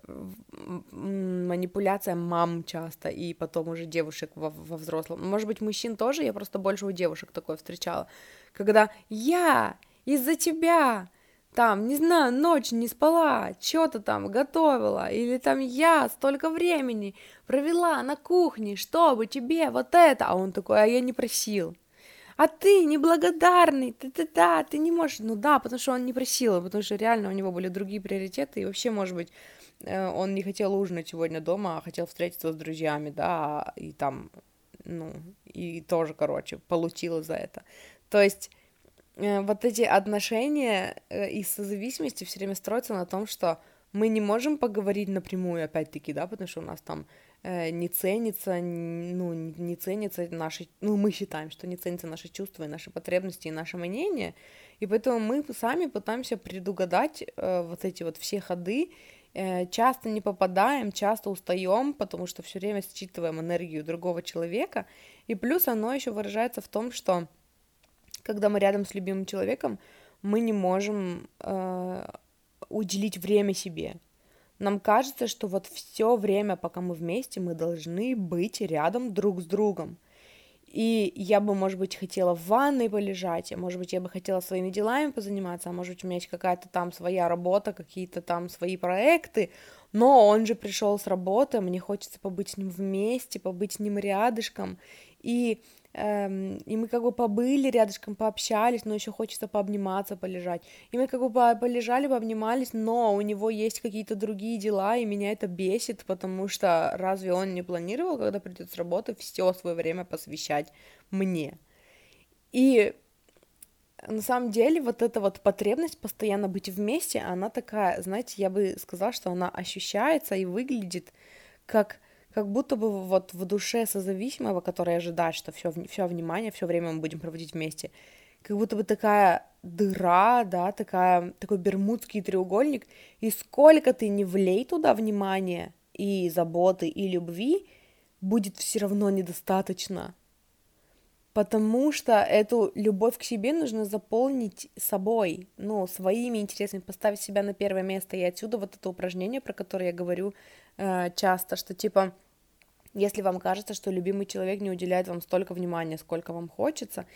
манипуляция мам часто, и потом уже девушек во, во взрослом. Может быть, мужчин тоже, я просто больше у девушек такое встречала, когда я из-за тебя там, не знаю, ночь не спала, что-то там готовила, или там я столько времени провела на кухне, чтобы тебе вот это, а он такой, а я не просил а ты неблагодарный, ты ты да, ты не можешь, ну да, потому что он не просил, потому что реально у него были другие приоритеты, и вообще, может быть, э, он не хотел ужинать сегодня дома, а хотел встретиться с друзьями, да, и там, ну, и тоже, короче, получил за это. То есть вот эти отношения э, и созависимости все время строятся на том, что мы не можем поговорить напрямую, опять-таки, да, потому что у нас там э, не ценится, ну, не ценится наши, ну, мы считаем, что не ценятся наши чувства и наши потребности и наше мнение, и поэтому мы сами пытаемся предугадать э, вот эти вот все ходы, э, часто не попадаем, часто устаем, потому что все время считываем энергию другого человека, и плюс оно еще выражается в том, что когда мы рядом с любимым человеком, мы не можем э, уделить время себе, нам кажется, что вот все время, пока мы вместе, мы должны быть рядом друг с другом. И я бы, может быть, хотела в ванной полежать, а может быть, я бы хотела своими делами позаниматься, а может быть, у меня есть какая-то там своя работа, какие-то там свои проекты, но он же пришел с работы, мне хочется побыть с ним вместе, побыть с ним рядышком, и и мы как бы побыли рядышком, пообщались, но еще хочется пообниматься, полежать. И мы как бы полежали, пообнимались, но у него есть какие-то другие дела, и меня это бесит, потому что разве он не планировал, когда придет с работы, все свое время посвящать мне? И на самом деле вот эта вот потребность постоянно быть вместе, она такая, знаете, я бы сказала, что она ощущается и выглядит как как будто бы вот в душе созависимого, который ожидает, что все, все внимание, все время мы будем проводить вместе, как будто бы такая дыра, да, такая, такой бермудский треугольник, и сколько ты не влей туда внимания и заботы, и любви, будет все равно недостаточно. Потому что эту любовь к себе нужно заполнить собой, ну, своими интересами, поставить себя на первое место. И отсюда вот это упражнение, про которое я говорю э, часто, что типа, если вам кажется, что любимый человек не уделяет вам столько внимания, сколько вам хочется,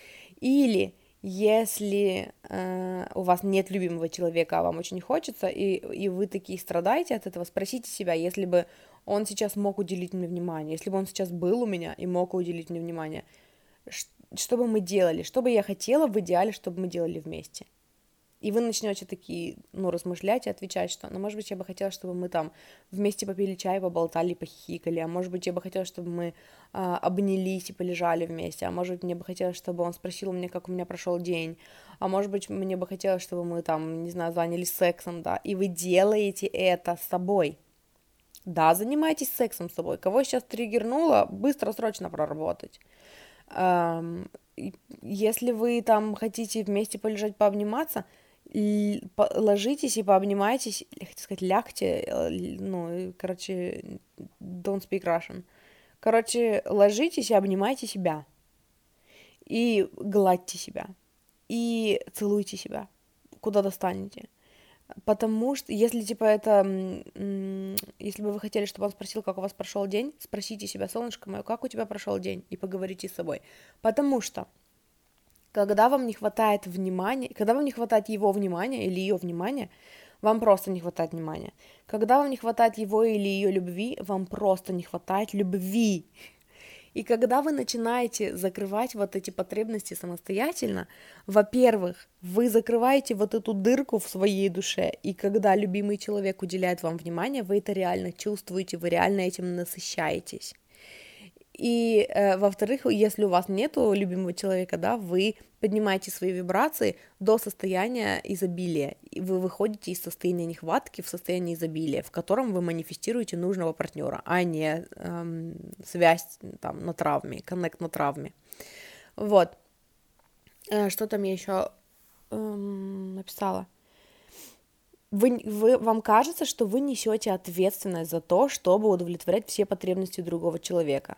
или если э, у вас нет любимого человека, а вам очень хочется, и, и вы такие страдаете от этого, спросите себя, если бы он сейчас мог уделить мне внимание, если бы он сейчас был у меня и мог уделить мне внимание, что бы мы делали, что бы я хотела в идеале, чтобы мы делали вместе. И вы начнете такие, ну, размышлять и отвечать, что, ну, может быть, я бы хотела, чтобы мы там вместе попили чай, поболтали, похихикали, а может быть, я бы хотела, чтобы мы а, обнялись и полежали вместе, а может быть, мне бы хотелось, чтобы он спросил меня, как у меня прошел день, а может быть, мне бы хотелось, чтобы мы там, не знаю, занялись сексом, да, и вы делаете это с собой. Да, занимайтесь сексом с собой. Кого сейчас триггернуло, быстро, срочно проработать. Если вы там хотите вместе полежать, пообниматься, ложитесь и пообнимайтесь, хотел сказать, лягте, э, ну, короче, don't speak Russian. Короче, ложитесь и обнимайте себя. И гладьте себя. И целуйте себя, куда достанете. Потому что, если, типа, это... Если бы вы хотели, чтобы он спросил, как у вас прошел день, спросите себя, солнышко мое, как у тебя прошел день, и поговорите с собой. Потому что когда вам не хватает внимания, когда вам не хватает его внимания или ее внимания, вам просто не хватает внимания. Когда вам не хватает его или ее любви, вам просто не хватает любви. И когда вы начинаете закрывать вот эти потребности самостоятельно, во-первых, вы закрываете вот эту дырку в своей душе, и когда любимый человек уделяет вам внимание, вы это реально чувствуете, вы реально этим насыщаетесь. И, э, во-вторых, если у вас нет любимого человека, да, вы поднимаете свои вибрации до состояния изобилия. И вы выходите из состояния нехватки в состояние изобилия, в котором вы манифестируете нужного партнера, а не эм, связь там на травме, коннект на травме. Вот. Э, что там я еще эм, написала? Вы, вы, вам кажется, что вы несете ответственность за то, чтобы удовлетворять все потребности другого человека.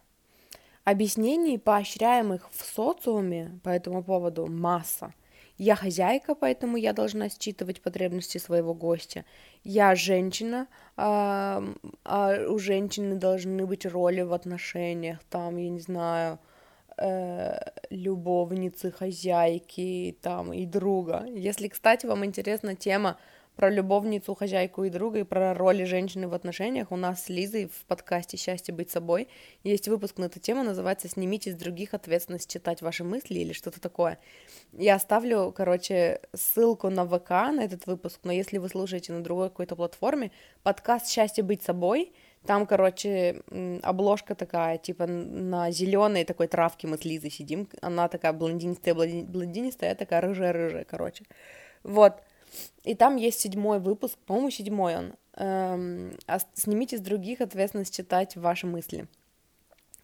Объяснений, поощряемых в социуме по этому поводу, масса. Я хозяйка, поэтому я должна считывать потребности своего гостя. Я женщина, а, а у женщины должны быть роли в отношениях, там, я не знаю, э, любовницы, хозяйки, там, и друга. Если, кстати, вам интересна тема про любовницу, хозяйку и друга, и про роли женщины в отношениях. У нас с Лизой в подкасте «Счастье быть собой» есть выпуск на эту тему, называется «Снимите с других ответственность читать ваши мысли» или что-то такое. Я оставлю, короче, ссылку на ВК на этот выпуск, но если вы слушаете на другой какой-то платформе, подкаст «Счастье быть собой», там, короче, обложка такая, типа на зеленой такой травке мы с Лизой сидим. Она такая блондинистая, блондинистая, я такая рыжая-рыжая, короче. Вот. И там есть седьмой выпуск, по-моему, седьмой он. Эм, а снимите с других ответственность читать ваши мысли.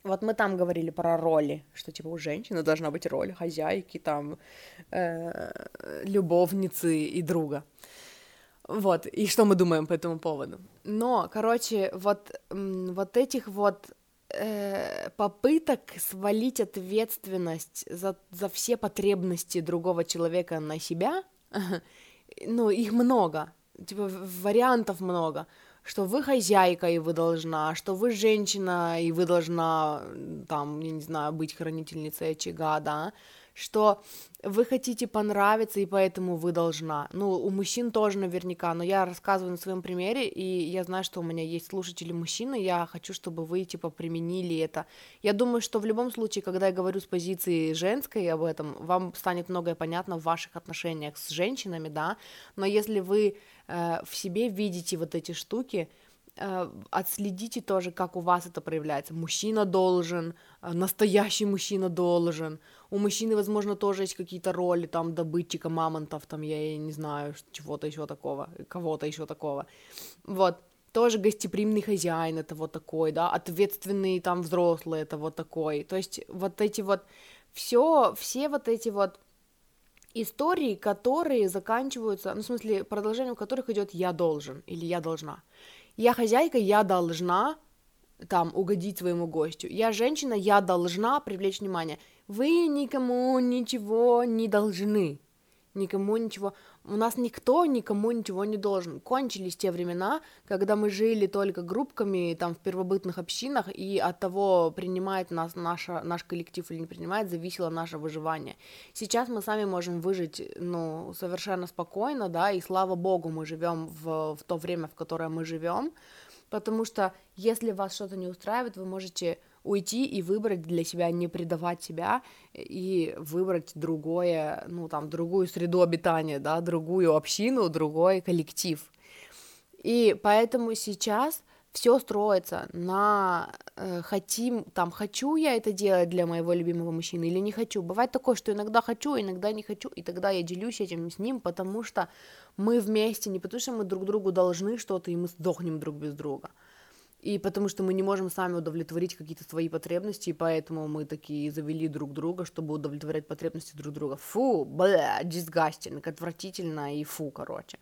Вот мы там говорили про роли, что типа у женщины должна быть роль хозяйки, там, э, любовницы и друга. Вот, и что мы думаем по этому поводу. Но, короче, вот, вот этих вот э, попыток свалить ответственность за, за все потребности другого человека на себя, ну, их много, типа, вариантов много, что вы хозяйка, и вы должна, что вы женщина, и вы должна, там, я не знаю, быть хранительницей очага, да, что вы хотите понравиться, и поэтому вы должна. Ну, у мужчин тоже наверняка, но я рассказываю на своем примере, и я знаю, что у меня есть слушатели мужчины, я хочу, чтобы вы, типа, применили это. Я думаю, что в любом случае, когда я говорю с позиции женской об этом, вам станет многое понятно в ваших отношениях с женщинами, да, но если вы э, в себе видите вот эти штуки, Э, отследите тоже, как у вас это проявляется. Мужчина должен, настоящий мужчина должен. У мужчины, возможно, тоже есть какие-то роли, там, добытчика мамонтов, там, я не знаю, чего-то еще такого, кого-то еще такого. Вот. тоже гостеприимный хозяин это вот такой, да, ответственный там взрослый это вот такой, то есть вот эти вот все, все вот эти вот истории, которые заканчиваются, ну, в смысле, продолжением которых идет «я должен» или «я должна». Я хозяйка, я должна там угодить своему гостю. Я женщина, я должна привлечь внимание. Вы никому ничего не должны. Никому ничего. У нас никто никому ничего не должен. Кончились те времена, когда мы жили только группками там в первобытных общинах, и от того, принимает нас наша, наш коллектив или не принимает, зависело наше выживание. Сейчас мы сами можем выжить, ну, совершенно спокойно, да, и слава богу, мы живем в, в то время, в которое мы живем, потому что если вас что-то не устраивает, вы можете уйти и выбрать для себя, не предавать себя и выбрать другое, ну там, другую среду обитания, да, другую общину, другой коллектив. И поэтому сейчас все строится на э, хотим, там, хочу я это делать для моего любимого мужчины или не хочу. Бывает такое, что иногда хочу, иногда не хочу, и тогда я делюсь этим с ним, потому что мы вместе, не потому что мы друг другу должны что-то, и мы сдохнем друг без друга и потому что мы не можем сами удовлетворить какие-то свои потребности, и поэтому мы такие завели друг друга, чтобы удовлетворять потребности друг друга. Фу, бля, disgusting, отвратительно и фу, короче.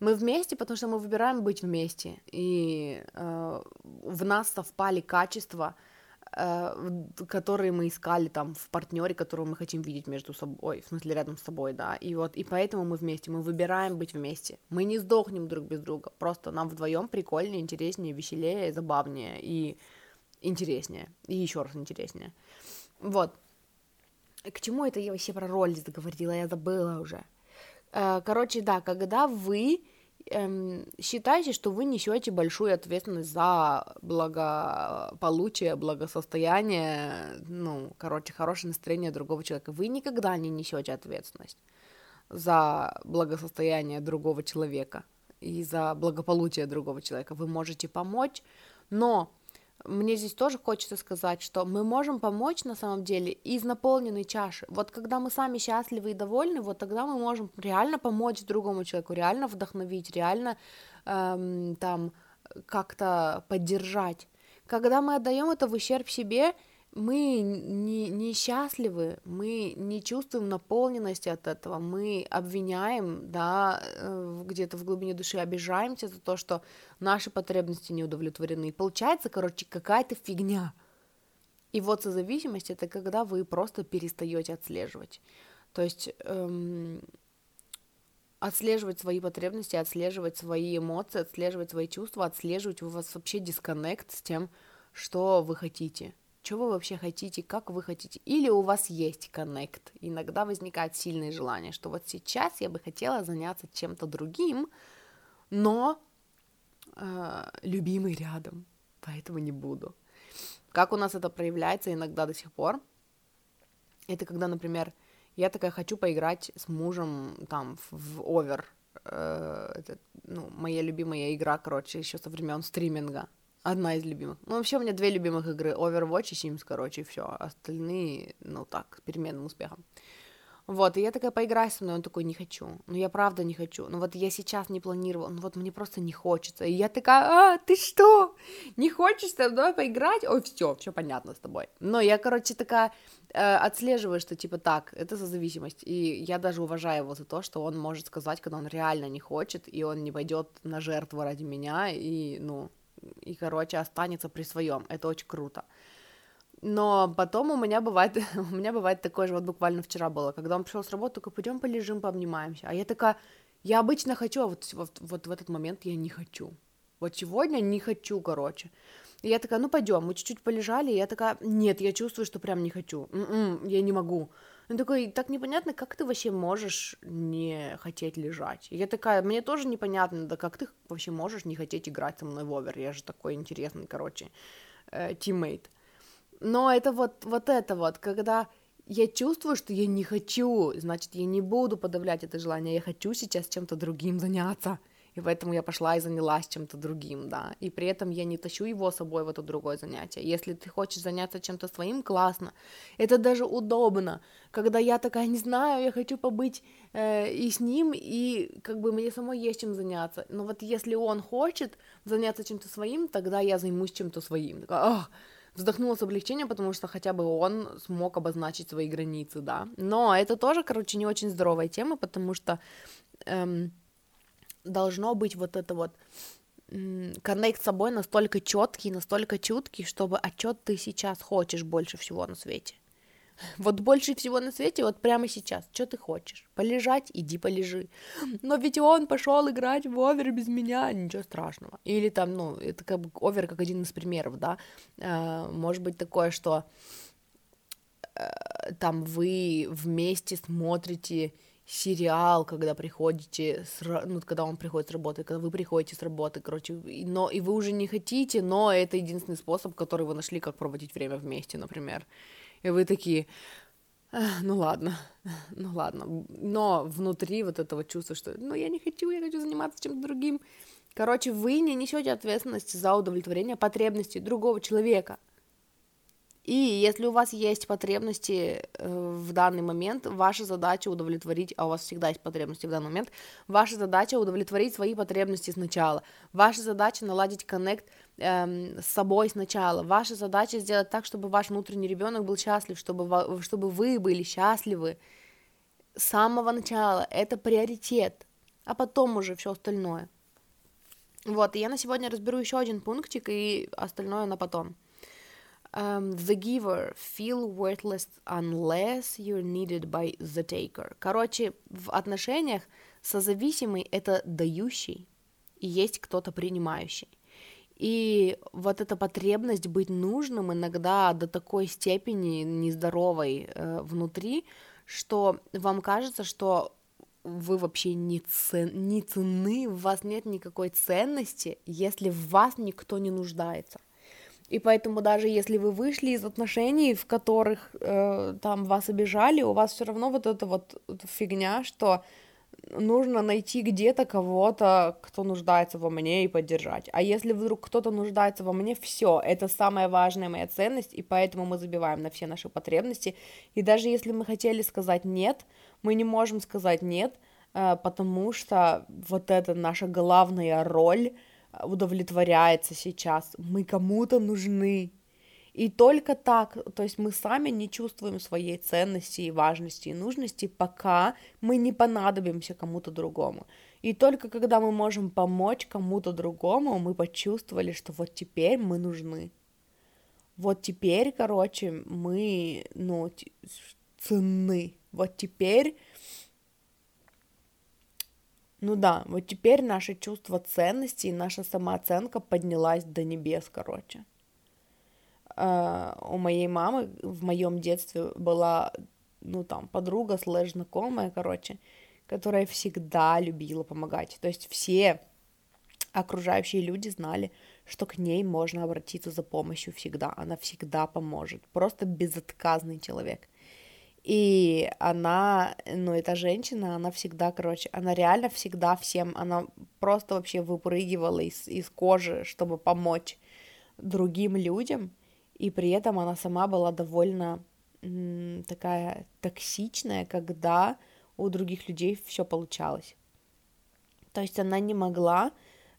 Мы вместе, потому что мы выбираем быть вместе, и э, в нас совпали качества, Э, которые мы искали там в партнере, которого мы хотим видеть между собой, в смысле рядом с собой, да, и вот, и поэтому мы вместе, мы выбираем быть вместе, мы не сдохнем друг без друга, просто нам вдвоем прикольнее, интереснее, веселее, забавнее и интереснее, и еще раз интереснее, вот, к чему это я вообще про роль заговорила, я забыла уже, короче, да, когда вы эм, считайте, что вы несете большую ответственность за благополучие, благосостояние, ну, короче, хорошее настроение другого человека. Вы никогда не несете ответственность за благосостояние другого человека и за благополучие другого человека. Вы можете помочь, но мне здесь тоже хочется сказать, что мы можем помочь на самом деле из наполненной чаши. Вот когда мы сами счастливы и довольны, вот тогда мы можем реально помочь другому человеку, реально вдохновить, реально эм, там как-то поддержать. Когда мы отдаем это в ущерб себе, мы не, не счастливы, мы не чувствуем наполненности от этого, мы обвиняем, да, э, где-то в глубине души обижаемся за то, что наши потребности не удовлетворены. И получается, короче, какая-то фигня. И вот созависимость это когда вы просто перестаете отслеживать. То есть эм, отслеживать свои потребности, отслеживать свои эмоции, отслеживать свои чувства, отслеживать у вас вообще дисконнект с тем, что вы хотите что вы вообще хотите, как вы хотите, или у вас есть коннект. Иногда возникает сильное желание, что вот сейчас я бы хотела заняться чем-то другим, но э, любимый рядом, поэтому не буду. Как у нас это проявляется иногда до сих пор? Это когда, например, я такая хочу поиграть с мужем там в, овер. Э, это, ну, моя любимая игра, короче, еще со времен стриминга. Одна из любимых. Ну, вообще у меня две любимых игры. Overwatch и Sims, короче, и все. Остальные, ну так, с переменным успехом. Вот, и я такая, поиграй со мной, он такой, не хочу. Ну, я правда не хочу. Ну, вот я сейчас не планировала, ну, вот мне просто не хочется. И я такая, а, ты что? Не хочешь со мной поиграть? Ой, все, все понятно с тобой. Но я, короче, такая э, отслеживаю, что, типа, так, это за зависимость. И я даже уважаю его за то, что он может сказать, когда он реально не хочет, и он не пойдет на жертву ради меня, и, ну, и, короче, останется при своем. Это очень круто. Но потом у меня бывает, у меня бывает такое же, вот буквально вчера было, когда он пришел с работы, такой, пойдем полежим, пообнимаемся. А я такая, я обычно хочу, а вот, вот, вот в этот момент я не хочу. Вот сегодня не хочу, короче. И я такая, ну пойдем, мы чуть-чуть полежали, и я такая, нет, я чувствую, что прям не хочу, м-м, я не могу. Он такой, так непонятно, как ты вообще можешь не хотеть лежать. И я такая, мне тоже непонятно, да как ты вообще можешь не хотеть играть со мной в овер, я же такой интересный, короче, э, тиммейт. Но это вот, вот это вот, когда я чувствую, что я не хочу, значит, я не буду подавлять это желание, я хочу сейчас чем-то другим заняться. И поэтому я пошла и занялась чем-то другим, да, и при этом я не тащу его с собой в это другое занятие. Если ты хочешь заняться чем-то своим, классно, это даже удобно, когда я такая, не знаю, я хочу побыть э, и с ним, и как бы мне самой есть чем заняться, но вот если он хочет заняться чем-то своим, тогда я займусь чем-то своим, такая, Ах! вздохнула с облегчением, потому что хотя бы он смог обозначить свои границы, да. Но это тоже, короче, не очень здоровая тема, потому что эм, должно быть вот это вот коннект с собой настолько четкий, настолько чуткий, чтобы отчет ты сейчас хочешь больше всего на свете. Вот больше всего на свете, вот прямо сейчас, что ты хочешь? Полежать? Иди полежи. Но ведь он пошел играть в овер без меня, ничего страшного. Или там, ну, это как бы овер как один из примеров, да. Э, может быть такое, что э, там вы вместе смотрите сериал, когда приходите, с, ну, когда он приходит с работы, когда вы приходите с работы, короче, но и вы уже не хотите, но это единственный способ, который вы нашли, как проводить время вместе, например. И вы такие, ну ладно, ну ладно, но внутри вот этого чувства, что, ну я не хочу, я хочу заниматься чем-то другим. Короче, вы не несете ответственности за удовлетворение потребностей другого человека. И если у вас есть потребности э, в данный момент, ваша задача удовлетворить, а у вас всегда есть потребности в данный момент, ваша задача удовлетворить свои потребности сначала. Ваша задача наладить коннект эм, с собой сначала. Ваша задача сделать так, чтобы ваш внутренний ребенок был счастлив, чтобы, чтобы вы были счастливы с самого начала. Это приоритет, а потом уже все остальное. Вот, и я на сегодня разберу еще один пунктик, и остальное на потом. Um, the giver feel worthless unless you're needed by the taker. Короче, в отношениях созависимый — это дающий, и есть кто-то принимающий. И вот эта потребность быть нужным иногда до такой степени нездоровой э, внутри, что вам кажется, что вы вообще не, цен, не ценны, у вас нет никакой ценности, если в вас никто не нуждается. И поэтому даже если вы вышли из отношений, в которых э, там вас обижали, у вас все равно вот эта вот фигня, что нужно найти где-то кого-то, кто нуждается во мне и поддержать. А если вдруг кто-то нуждается во мне, все, это самая важная моя ценность, и поэтому мы забиваем на все наши потребности. И даже если мы хотели сказать нет, мы не можем сказать нет, э, потому что вот это наша главная роль удовлетворяется сейчас, мы кому-то нужны. И только так, то есть мы сами не чувствуем своей ценности и важности и нужности, пока мы не понадобимся кому-то другому. И только когда мы можем помочь кому-то другому, мы почувствовали, что вот теперь мы нужны. Вот теперь, короче, мы, ну, ценны. Вот теперь ну да, вот теперь наше чувство ценности и наша самооценка поднялась до небес, короче. Uh, у моей мамы в моем детстве была, ну там, подруга, слэш знакомая, короче, которая всегда любила помогать. То есть все окружающие люди знали, что к ней можно обратиться за помощью всегда. Она всегда поможет. Просто безотказный человек. И она, ну, эта женщина, она всегда, короче, она реально всегда всем, она просто вообще выпрыгивала из, из кожи, чтобы помочь другим людям, и при этом она сама была довольно такая токсичная, когда у других людей все получалось. То есть она не могла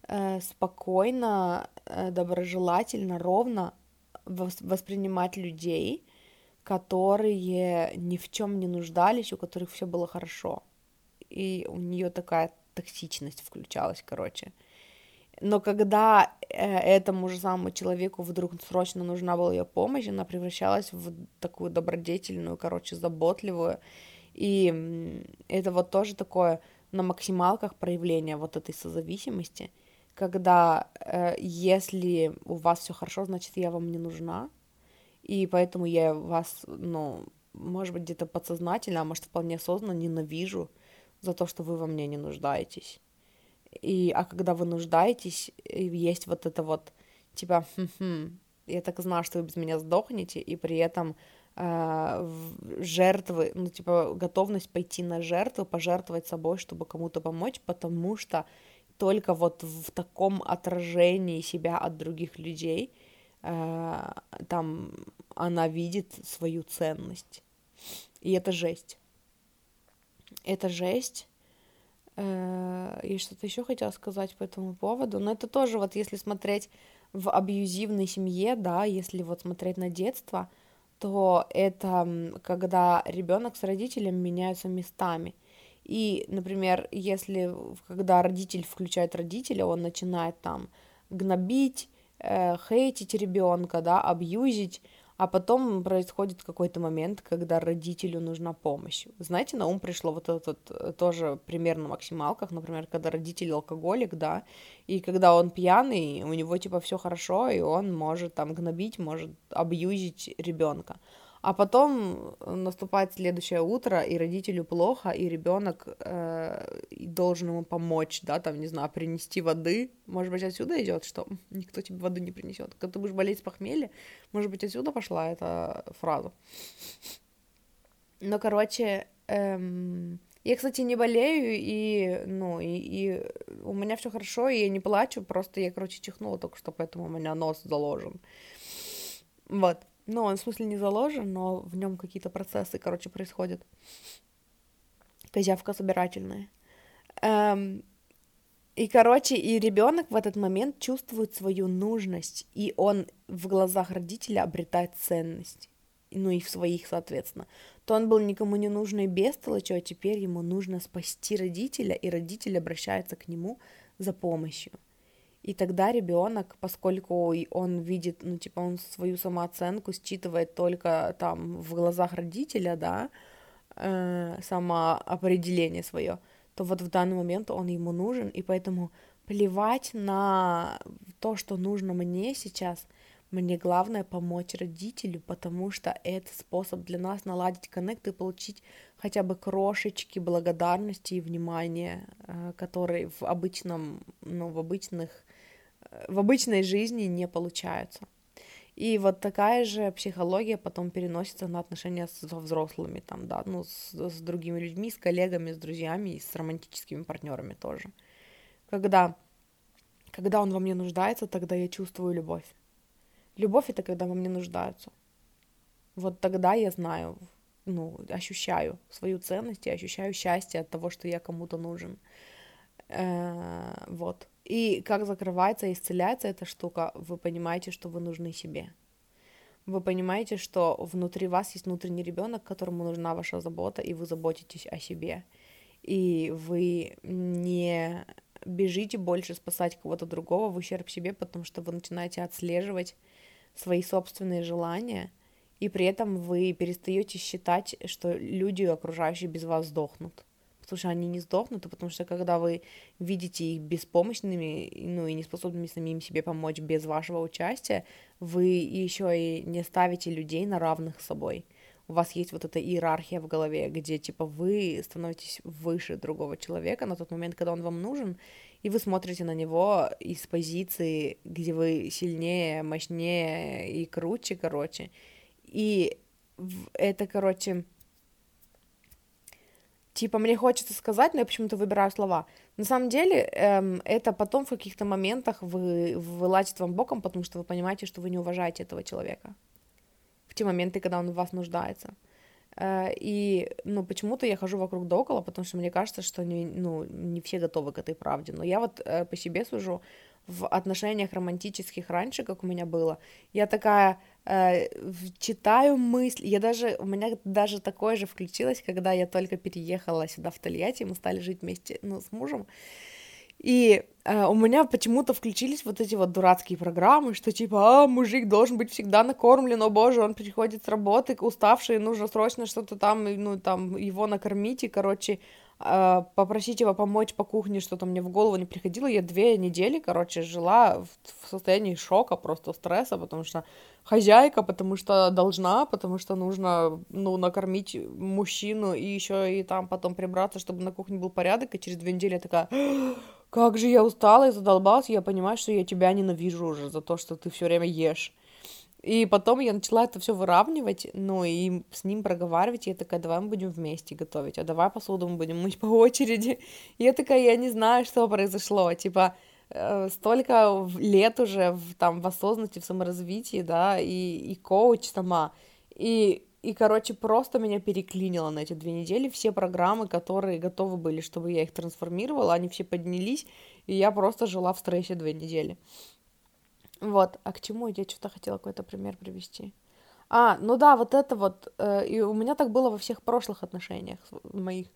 э, спокойно, э, доброжелательно, ровно воспринимать людей, которые ни в чем не нуждались, у которых все было хорошо. И у нее такая токсичность включалась, короче. Но когда э, этому же самому человеку вдруг срочно нужна была ее помощь, она превращалась в такую добродетельную, короче, заботливую. И это вот тоже такое на максималках проявление вот этой созависимости, когда э, если у вас все хорошо, значит я вам не нужна, и поэтому я вас, ну, может быть, где-то подсознательно, а может, вполне осознанно ненавижу за то, что вы во мне не нуждаетесь. И, а когда вы нуждаетесь, есть вот это вот, типа, хм-хм, я так знаю, что вы без меня сдохнете, и при этом э, жертвы, ну, типа, готовность пойти на жертву, пожертвовать собой, чтобы кому-то помочь, потому что только вот в таком отражении себя от других людей там она видит свою ценность. И это жесть. Это жесть. Э, я что-то еще хотела сказать по этому поводу, но это тоже вот если смотреть в абьюзивной семье, да, если вот смотреть на детство, то это когда ребенок с родителем меняются местами. И, например, если когда родитель включает родителя, он начинает там гнобить, э, хейтить ребенка, да, абьюзить, а потом происходит какой-то момент, когда родителю нужна помощь. Знаете, на ум пришло вот этот э, тоже пример на максималках, например, когда родитель алкоголик, да, и когда он пьяный, у него типа все хорошо, и он может там гнобить, может абьюзить ребенка. А потом наступает следующее утро, и родителю плохо, и ребенок э, должен ему помочь, да, там, не знаю, принести воды. Может быть, отсюда идет, что никто тебе воды не принесет. Когда ты будешь болеть с похмелья, может быть, отсюда пошла эта фраза. Но, короче, эм, я, кстати, не болею, и, ну, и, и у меня все хорошо, и я не плачу, просто я, короче, чихнула только что, поэтому у меня нос заложен. Вот. Ну, он в смысле не заложен, но в нем какие-то процессы, короче, происходят. Козявка собирательная. Эм, и, короче, и ребенок в этот момент чувствует свою нужность, и он в глазах родителя обретает ценность. Ну и в своих, соответственно. То он был никому не нужный бестолочь, а теперь ему нужно спасти родителя, и родитель обращается к нему за помощью. И тогда ребенок, поскольку он видит, ну, типа, он свою самооценку считывает только там в глазах родителя, да, э, самоопределение свое, то вот в данный момент он ему нужен, и поэтому плевать на то, что нужно мне сейчас, мне главное помочь родителю, потому что это способ для нас наладить коннект и получить хотя бы крошечки благодарности и внимания, э, которые в обычном, ну, в обычных в обычной жизни не получаются. И вот такая же психология потом переносится на отношения со взрослыми, там, да, ну, с, с другими людьми, с коллегами, с друзьями и с романтическими партнерами тоже. Когда, когда он во мне нуждается, тогда я чувствую любовь. Любовь это когда во мне нуждаются. Вот тогда я знаю, ну, ощущаю свою ценность и ощущаю счастье от того, что я кому-то нужен. Э, вот. И как закрывается исцеляется эта штука, вы понимаете, что вы нужны себе. Вы понимаете, что внутри вас есть внутренний ребенок, которому нужна ваша забота, и вы заботитесь о себе. И вы не бежите больше спасать кого-то другого в ущерб себе, потому что вы начинаете отслеживать свои собственные желания, и при этом вы перестаете считать, что люди окружающие без вас сдохнут потому они не сдохнут, а потому что когда вы видите их беспомощными, ну и неспособными самим себе помочь без вашего участия, вы еще и не ставите людей на равных с собой. У вас есть вот эта иерархия в голове, где типа вы становитесь выше другого человека на тот момент, когда он вам нужен, и вы смотрите на него из позиции, где вы сильнее, мощнее и круче, короче. И это, короче, типа, мне хочется сказать, но я почему-то выбираю слова. На самом деле, эм, это потом в каких-то моментах вы, вылазит вам боком, потому что вы понимаете, что вы не уважаете этого человека в те моменты, когда он в вас нуждается. Э, и, ну, почему-то я хожу вокруг да около, потому что мне кажется, что не, ну, не все готовы к этой правде. Но я вот э, по себе сужу в отношениях романтических раньше, как у меня было. Я такая, читаю мысли. Я даже, у меня даже такое же включилось, когда я только переехала сюда, в Тольятти, мы стали жить вместе, ну, с мужем. И э, у меня почему-то включились вот эти вот дурацкие программы, что типа, а, мужик должен быть всегда накормлен, о боже, он приходит с работы уставший, нужно срочно что-то там, ну, там, его накормить, и, короче, э, попросить его помочь по кухне, что-то мне в голову не приходило. Я две недели, короче, жила в, в состоянии шока, просто стресса, потому что хозяйка, потому что должна, потому что нужно, ну, накормить мужчину и еще и там потом прибраться, чтобы на кухне был порядок, и через две недели я такая, как же я устала и задолбалась, я понимаю, что я тебя ненавижу уже за то, что ты все время ешь. И потом я начала это все выравнивать, ну, и с ним проговаривать, и я такая, давай мы будем вместе готовить, а давай посуду мы будем мыть по очереди. И я такая, я не знаю, что произошло, типа, э, столько лет уже в, там в осознанности, в саморазвитии, да, и, и коуч сама, и, и, короче, просто меня переклинило на эти две недели, все программы, которые готовы были, чтобы я их трансформировала, они все поднялись, и я просто жила в стрессе две недели. Вот, а к чему? Я что-то хотела какой-то пример привести? А, ну да, вот это вот, э, и у меня так было во всех прошлых отношениях моих,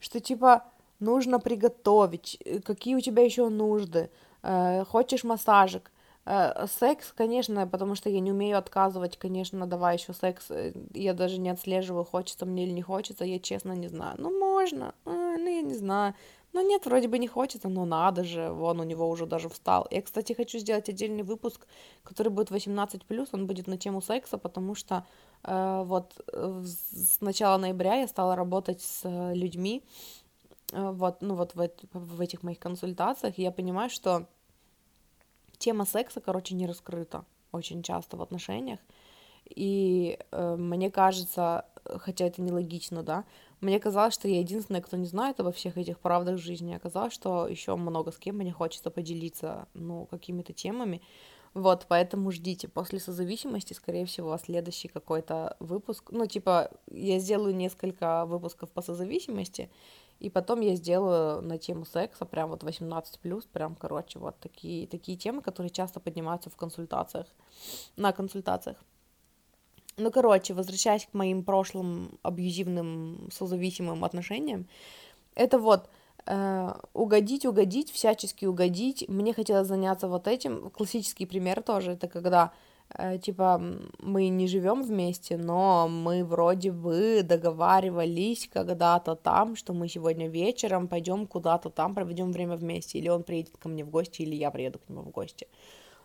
что типа нужно приготовить, э, какие у тебя еще нужды, э, хочешь массажик, э, секс, конечно, потому что я не умею отказывать, конечно, давай еще секс, э, я даже не отслеживаю, хочется мне или не хочется, я честно не знаю, ну можно, э, ну я не знаю, ну нет, вроде бы не хочется, но надо же, вон у него уже даже встал. Я, кстати, хочу сделать отдельный выпуск, который будет 18+, он будет на тему секса, потому что э, вот э, с начала ноября я стала работать с э, людьми, э, вот, ну вот в, в этих моих консультациях, и я понимаю, что тема секса, короче, не раскрыта очень часто в отношениях, и э, мне кажется, хотя это нелогично, да, мне казалось, что я единственная, кто не знает обо всех этих правдах жизни. Оказалось, что еще много с кем мне хочется поделиться, ну, какими-то темами. Вот, поэтому ждите. После созависимости, скорее всего, следующий какой-то выпуск. Ну, типа, я сделаю несколько выпусков по созависимости, и потом я сделаю на тему секса, прям вот 18+, прям, короче, вот такие, такие темы, которые часто поднимаются в консультациях, на консультациях. Ну, короче, возвращаясь к моим прошлым абьюзивным созависимым отношениям, это вот э, угодить, угодить, всячески угодить. Мне хотелось заняться вот этим. Классический пример тоже, это когда э, типа мы не живем вместе, но мы вроде бы договаривались когда-то там, что мы сегодня вечером пойдем куда-то там, проведем время вместе, или он приедет ко мне в гости, или я приеду к нему в гости.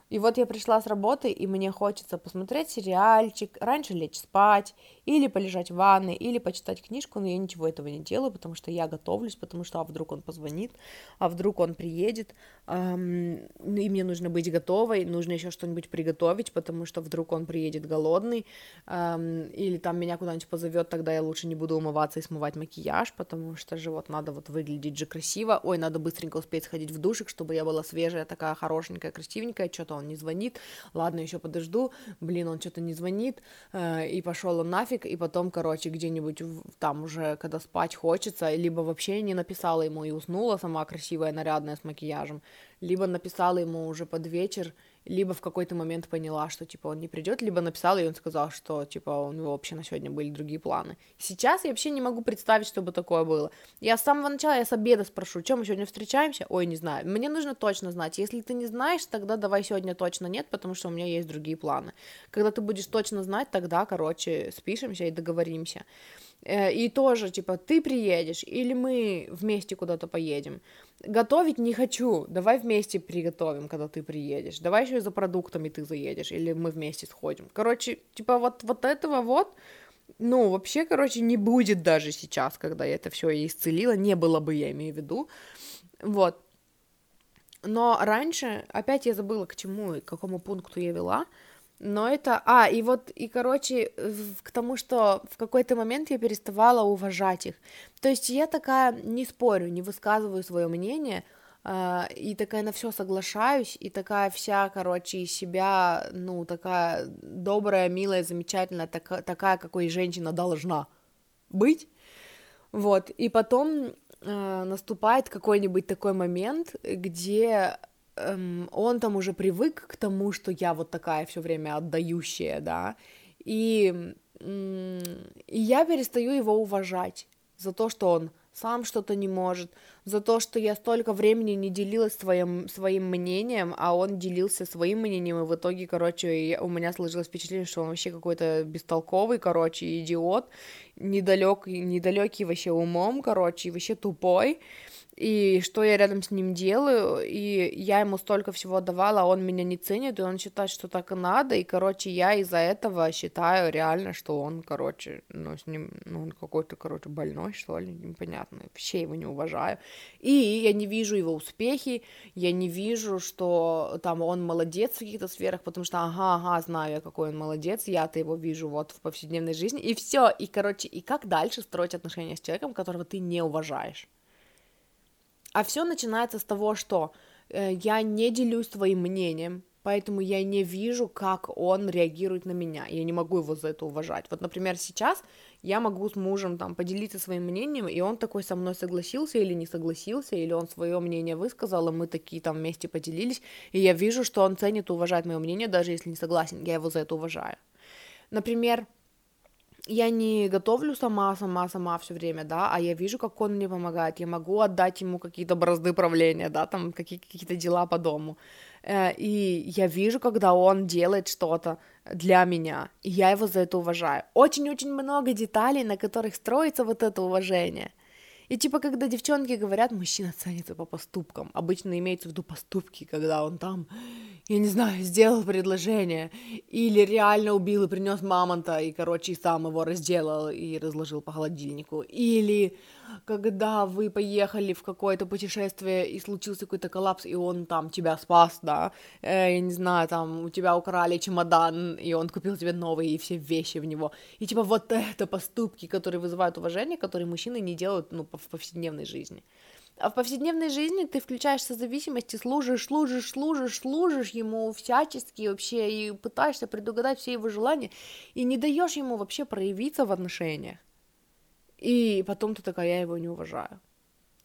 И вот я пришла с работы, и мне хочется посмотреть сериальчик, раньше лечь спать, или полежать в ванной, или почитать книжку, но я ничего этого не делаю, потому что я готовлюсь, потому что а вдруг он позвонит, а вдруг он приедет, эм, и мне нужно быть готовой, нужно еще что-нибудь приготовить, потому что вдруг он приедет голодный, эм, или там меня куда-нибудь позовет, тогда я лучше не буду умываться и смывать макияж, потому что же вот надо вот выглядеть же красиво, ой, надо быстренько успеть сходить в душик, чтобы я была свежая, такая хорошенькая, красивенькая, что-то он не звонит, ладно, еще подожду, блин, он что-то не звонит, э, и пошел он нафиг, и потом, короче, где-нибудь там уже, когда спать хочется, либо вообще не написала ему и уснула сама красивая, нарядная, с макияжем, либо написала ему уже под вечер, либо в какой-то момент поняла, что, типа, он не придет, либо написала, и он сказал, что, типа, у него вообще на сегодня были другие планы. Сейчас я вообще не могу представить, чтобы такое было. Я с самого начала, я с обеда спрошу, чем мы сегодня встречаемся? Ой, не знаю. Мне нужно точно знать. Если ты не знаешь, тогда давай сегодня точно нет, потому что у меня есть другие планы. Когда ты будешь точно знать, тогда, короче, спишемся и договоримся. Э, и тоже, типа, ты приедешь или мы вместе куда-то поедем. Готовить не хочу, давай вместе приготовим, когда ты приедешь. Давай еще за продуктами ты заедешь, или мы вместе сходим. Короче, типа, вот, вот этого вот, ну, вообще, короче, не будет даже сейчас, когда я это все исцелила, не было бы, я имею в виду. Вот. Но раньше, опять я забыла, к чему и к какому пункту я вела, но это... А, и вот, и, короче, к тому, что в какой-то момент я переставала уважать их. То есть я такая не спорю, не высказываю свое мнение, Uh, и такая на все соглашаюсь, и такая вся, короче, из себя, ну, такая добрая, милая, замечательная, так, такая, какой женщина должна быть. Вот, и потом uh, наступает какой-нибудь такой момент, где эм, он там уже привык к тому, что я вот такая все время отдающая, да, и, и я перестаю его уважать за то, что он сам что-то не может, за то, что я столько времени не делилась своим, своим мнением, а он делился своим мнением, и в итоге, короче, я, у меня сложилось впечатление, что он вообще какой-то бестолковый, короче, идиот, недалек, недалекий вообще умом, короче, и вообще тупой, и что я рядом с ним делаю, и я ему столько всего давала, а он меня не ценит, и он считает, что так и надо, и, короче, я из-за этого считаю реально, что он, короче, ну, с ним, ну, он какой-то, короче, больной, что ли, непонятно, вообще его не уважаю, и я не вижу его успехи, я не вижу, что там он молодец в каких-то сферах, потому что, ага, ага, знаю я, какой он молодец, я-то его вижу вот в повседневной жизни, и все, и, короче, и как дальше строить отношения с человеком, которого ты не уважаешь? А все начинается с того, что э, я не делюсь твоим мнением, поэтому я не вижу, как он реагирует на меня, я не могу его за это уважать. Вот, например, сейчас я могу с мужем там поделиться своим мнением, и он такой со мной согласился или не согласился, или он свое мнение высказал, и мы такие там вместе поделились, и я вижу, что он ценит и уважает мое мнение, даже если не согласен, я его за это уважаю. Например, я не готовлю сама, сама, сама все время, да, а я вижу, как он мне помогает, я могу отдать ему какие-то бразды правления, да, там какие- какие-то дела по дому, э, и я вижу, когда он делает что-то для меня, и я его за это уважаю. Очень-очень много деталей, на которых строится вот это уважение. И типа, когда девчонки говорят, мужчина ценится по поступкам, обычно имеется в виду поступки, когда он там я не знаю, сделал предложение, или реально убил и принес мамонта, и, короче, и сам его разделал и разложил по холодильнику, или когда вы поехали в какое-то путешествие и случился какой-то коллапс, и он там тебя спас, да, э, я не знаю, там у тебя украли чемодан, и он купил тебе новый, и все вещи в него, и типа вот это поступки, которые вызывают уважение, которые мужчины не делают, ну, в повседневной жизни. А в повседневной жизни ты включаешь созависимости, служишь, служишь, служишь, служишь ему всячески вообще и пытаешься предугадать все его желания и не даешь ему вообще проявиться в отношениях. И потом ты такая, я его не уважаю.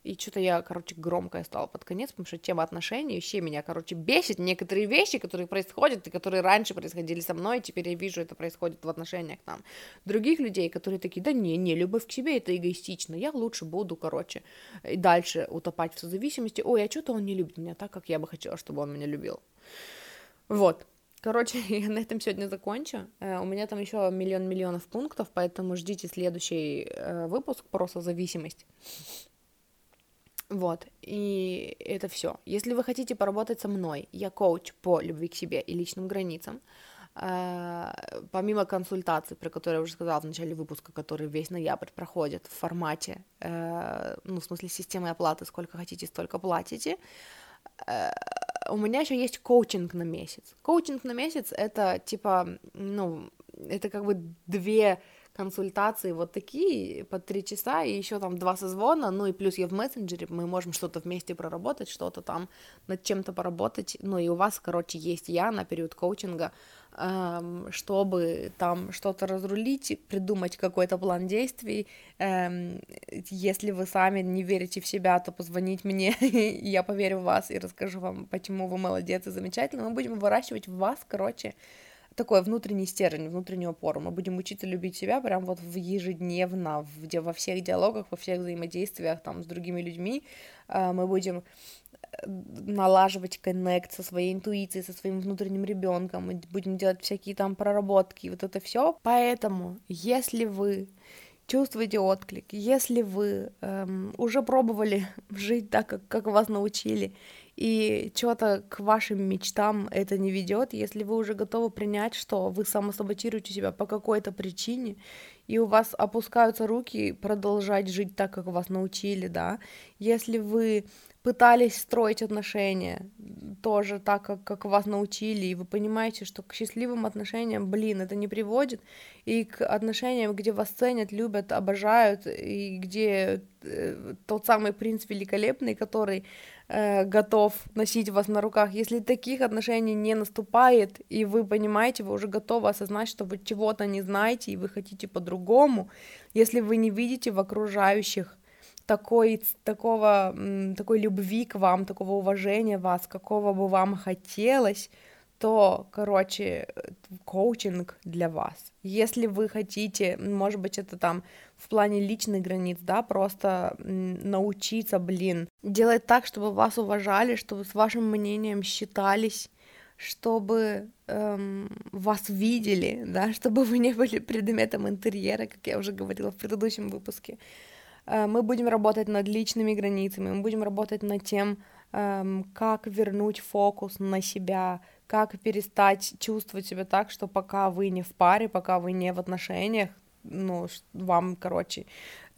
И что-то я, короче, громкая стала под конец, потому что тема отношений вообще меня, короче, бесит. Некоторые вещи, которые происходят, и которые раньше происходили со мной, теперь я вижу, это происходит в отношениях там других людей, которые такие, да не, не, любовь к себе это эгоистично, я лучше буду, короче, и дальше утопать в созависимости. Ой, а что-то он не любит меня так, как я бы хотела, чтобы он меня любил. Вот. Короче, я на этом сегодня закончу. Э, у меня там еще миллион миллионов пунктов, поэтому ждите следующий э, выпуск про созависимость. Вот, и это все. Если вы хотите поработать со мной, я коуч по любви к себе и личным границам. Uh, помимо консультаций, про которые я уже сказала в начале выпуска, который весь ноябрь проходит в формате, uh, ну, в смысле системы оплаты, сколько хотите, столько платите, uh, у меня еще есть коучинг на месяц. Коучинг на месяц это типа, ну, это как бы две консультации вот такие по три часа, и еще там два созвона, ну и плюс я в мессенджере, мы можем что-то вместе проработать, что-то там над чем-то поработать, ну и у вас, короче, есть я на период коучинга, эм, чтобы там что-то разрулить, придумать какой-то план действий, эм, если вы сами не верите в себя, то позвонить мне, я поверю в вас и расскажу вам, почему вы молодец и замечательно, мы будем выращивать в вас, короче, такой внутренний стержень, внутреннюю опору. Мы будем учиться любить себя прям вот в ежедневно, где во всех диалогах, во всех взаимодействиях там с другими людьми. А, мы будем э, налаживать коннект со своей интуицией, со своим внутренним ребенком, мы будем делать всякие там проработки, вот это все. Поэтому, если вы чувствуете отклик, если вы эм, уже пробовали жить так, как, как вас научили, и что-то к вашим мечтам это не ведет, если вы уже готовы принять, что вы самосаботируете себя по какой-то причине, и у вас опускаются руки продолжать жить так, как вас научили, да, если вы пытались строить отношения тоже так, как, как вас научили, и вы понимаете, что к счастливым отношениям, блин, это не приводит, и к отношениям, где вас ценят, любят, обожают, и где э, тот самый принц великолепный, который э, готов носить вас на руках, если таких отношений не наступает, и вы понимаете, вы уже готовы осознать, что вы чего-то не знаете, и вы хотите по-другому, если вы не видите в окружающих такой, такого, такой любви к вам, такого уважения вас, какого бы вам хотелось, то, короче, коучинг для вас. Если вы хотите, может быть, это там в плане личных границ, да, просто научиться, блин, делать так, чтобы вас уважали, чтобы с вашим мнением считались, чтобы эм, вас видели, да, чтобы вы не были предметом интерьера, как я уже говорила в предыдущем выпуске, Э, мы будем работать над личными границами, мы будем работать над тем, эм, как вернуть фокус на себя, как перестать чувствовать себя так, что пока вы не в паре, пока вы не в отношениях, ну, вам, короче,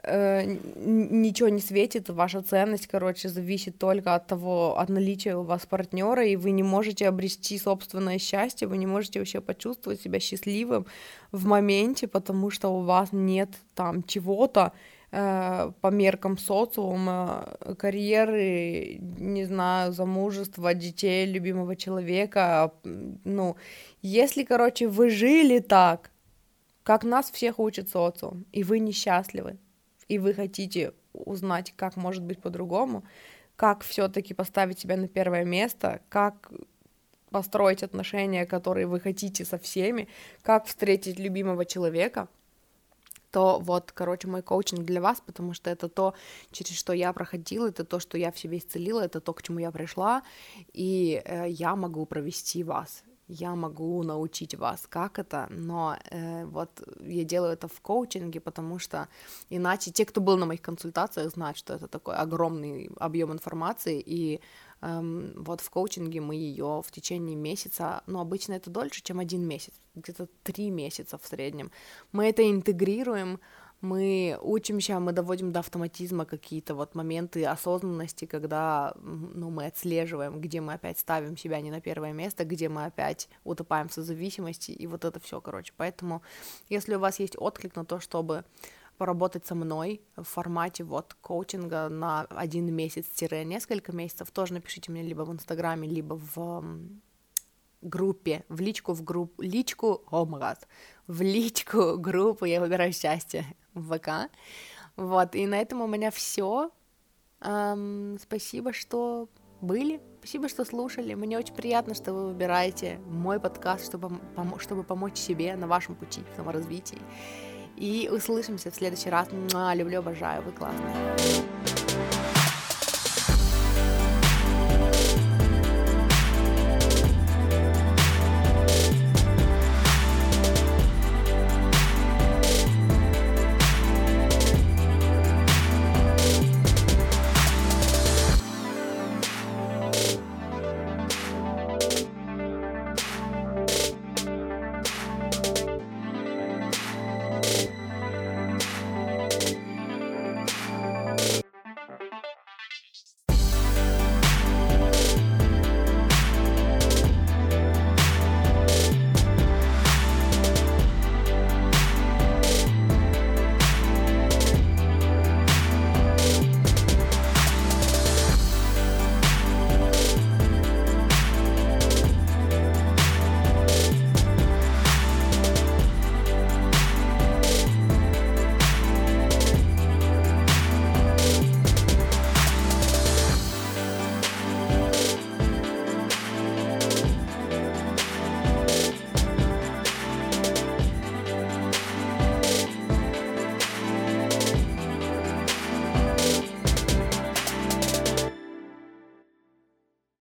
э, ничего не светит, ваша ценность, короче, зависит только от того, от наличия у вас партнера, и вы не можете обрести собственное счастье, вы не можете вообще почувствовать себя счастливым в моменте, потому что у вас нет там чего-то, э, по меркам социума, карьеры, не знаю, замужества, детей, любимого человека, ну, если, короче, вы жили так, как нас всех учит социум, и вы несчастливы, и вы хотите узнать, как может быть по-другому, как все-таки поставить себя на первое место, как построить отношения, которые вы хотите со всеми, как встретить любимого человека, то вот, короче, мой коучинг для вас, потому что это то, через что я проходила, это то, что я в себе исцелила, это то, к чему я пришла, и э, я могу провести вас я могу научить вас, как это, но э, вот я делаю это в коучинге, потому что иначе те, кто был на моих консультациях, знают, что это такой огромный объем информации, и вот в коучинге мы ее в течение месяца, ну обычно это дольше, чем один месяц, где-то три месяца в среднем, мы это интегрируем мы учимся, мы доводим до автоматизма какие-то вот моменты осознанности, когда ну, мы отслеживаем, где мы опять ставим себя не на первое место, где мы опять утопаем в созависимости, и вот это все, короче. Поэтому, если у вас есть отклик на то, чтобы поработать со мной в формате вот коучинга на один месяц-несколько месяцев, тоже напишите мне либо в Инстаграме, либо в группе, в личку, в группу, личку, о oh в личку группу «Я выбираю счастье» в ВК. Вот, и на этом у меня все. Эм, спасибо, что были, спасибо, что слушали. Мне очень приятно, что вы выбираете мой подкаст, чтобы, пом- чтобы помочь себе на вашем пути к саморазвитии. И услышимся в следующий раз. Люблю, обожаю, вы классные.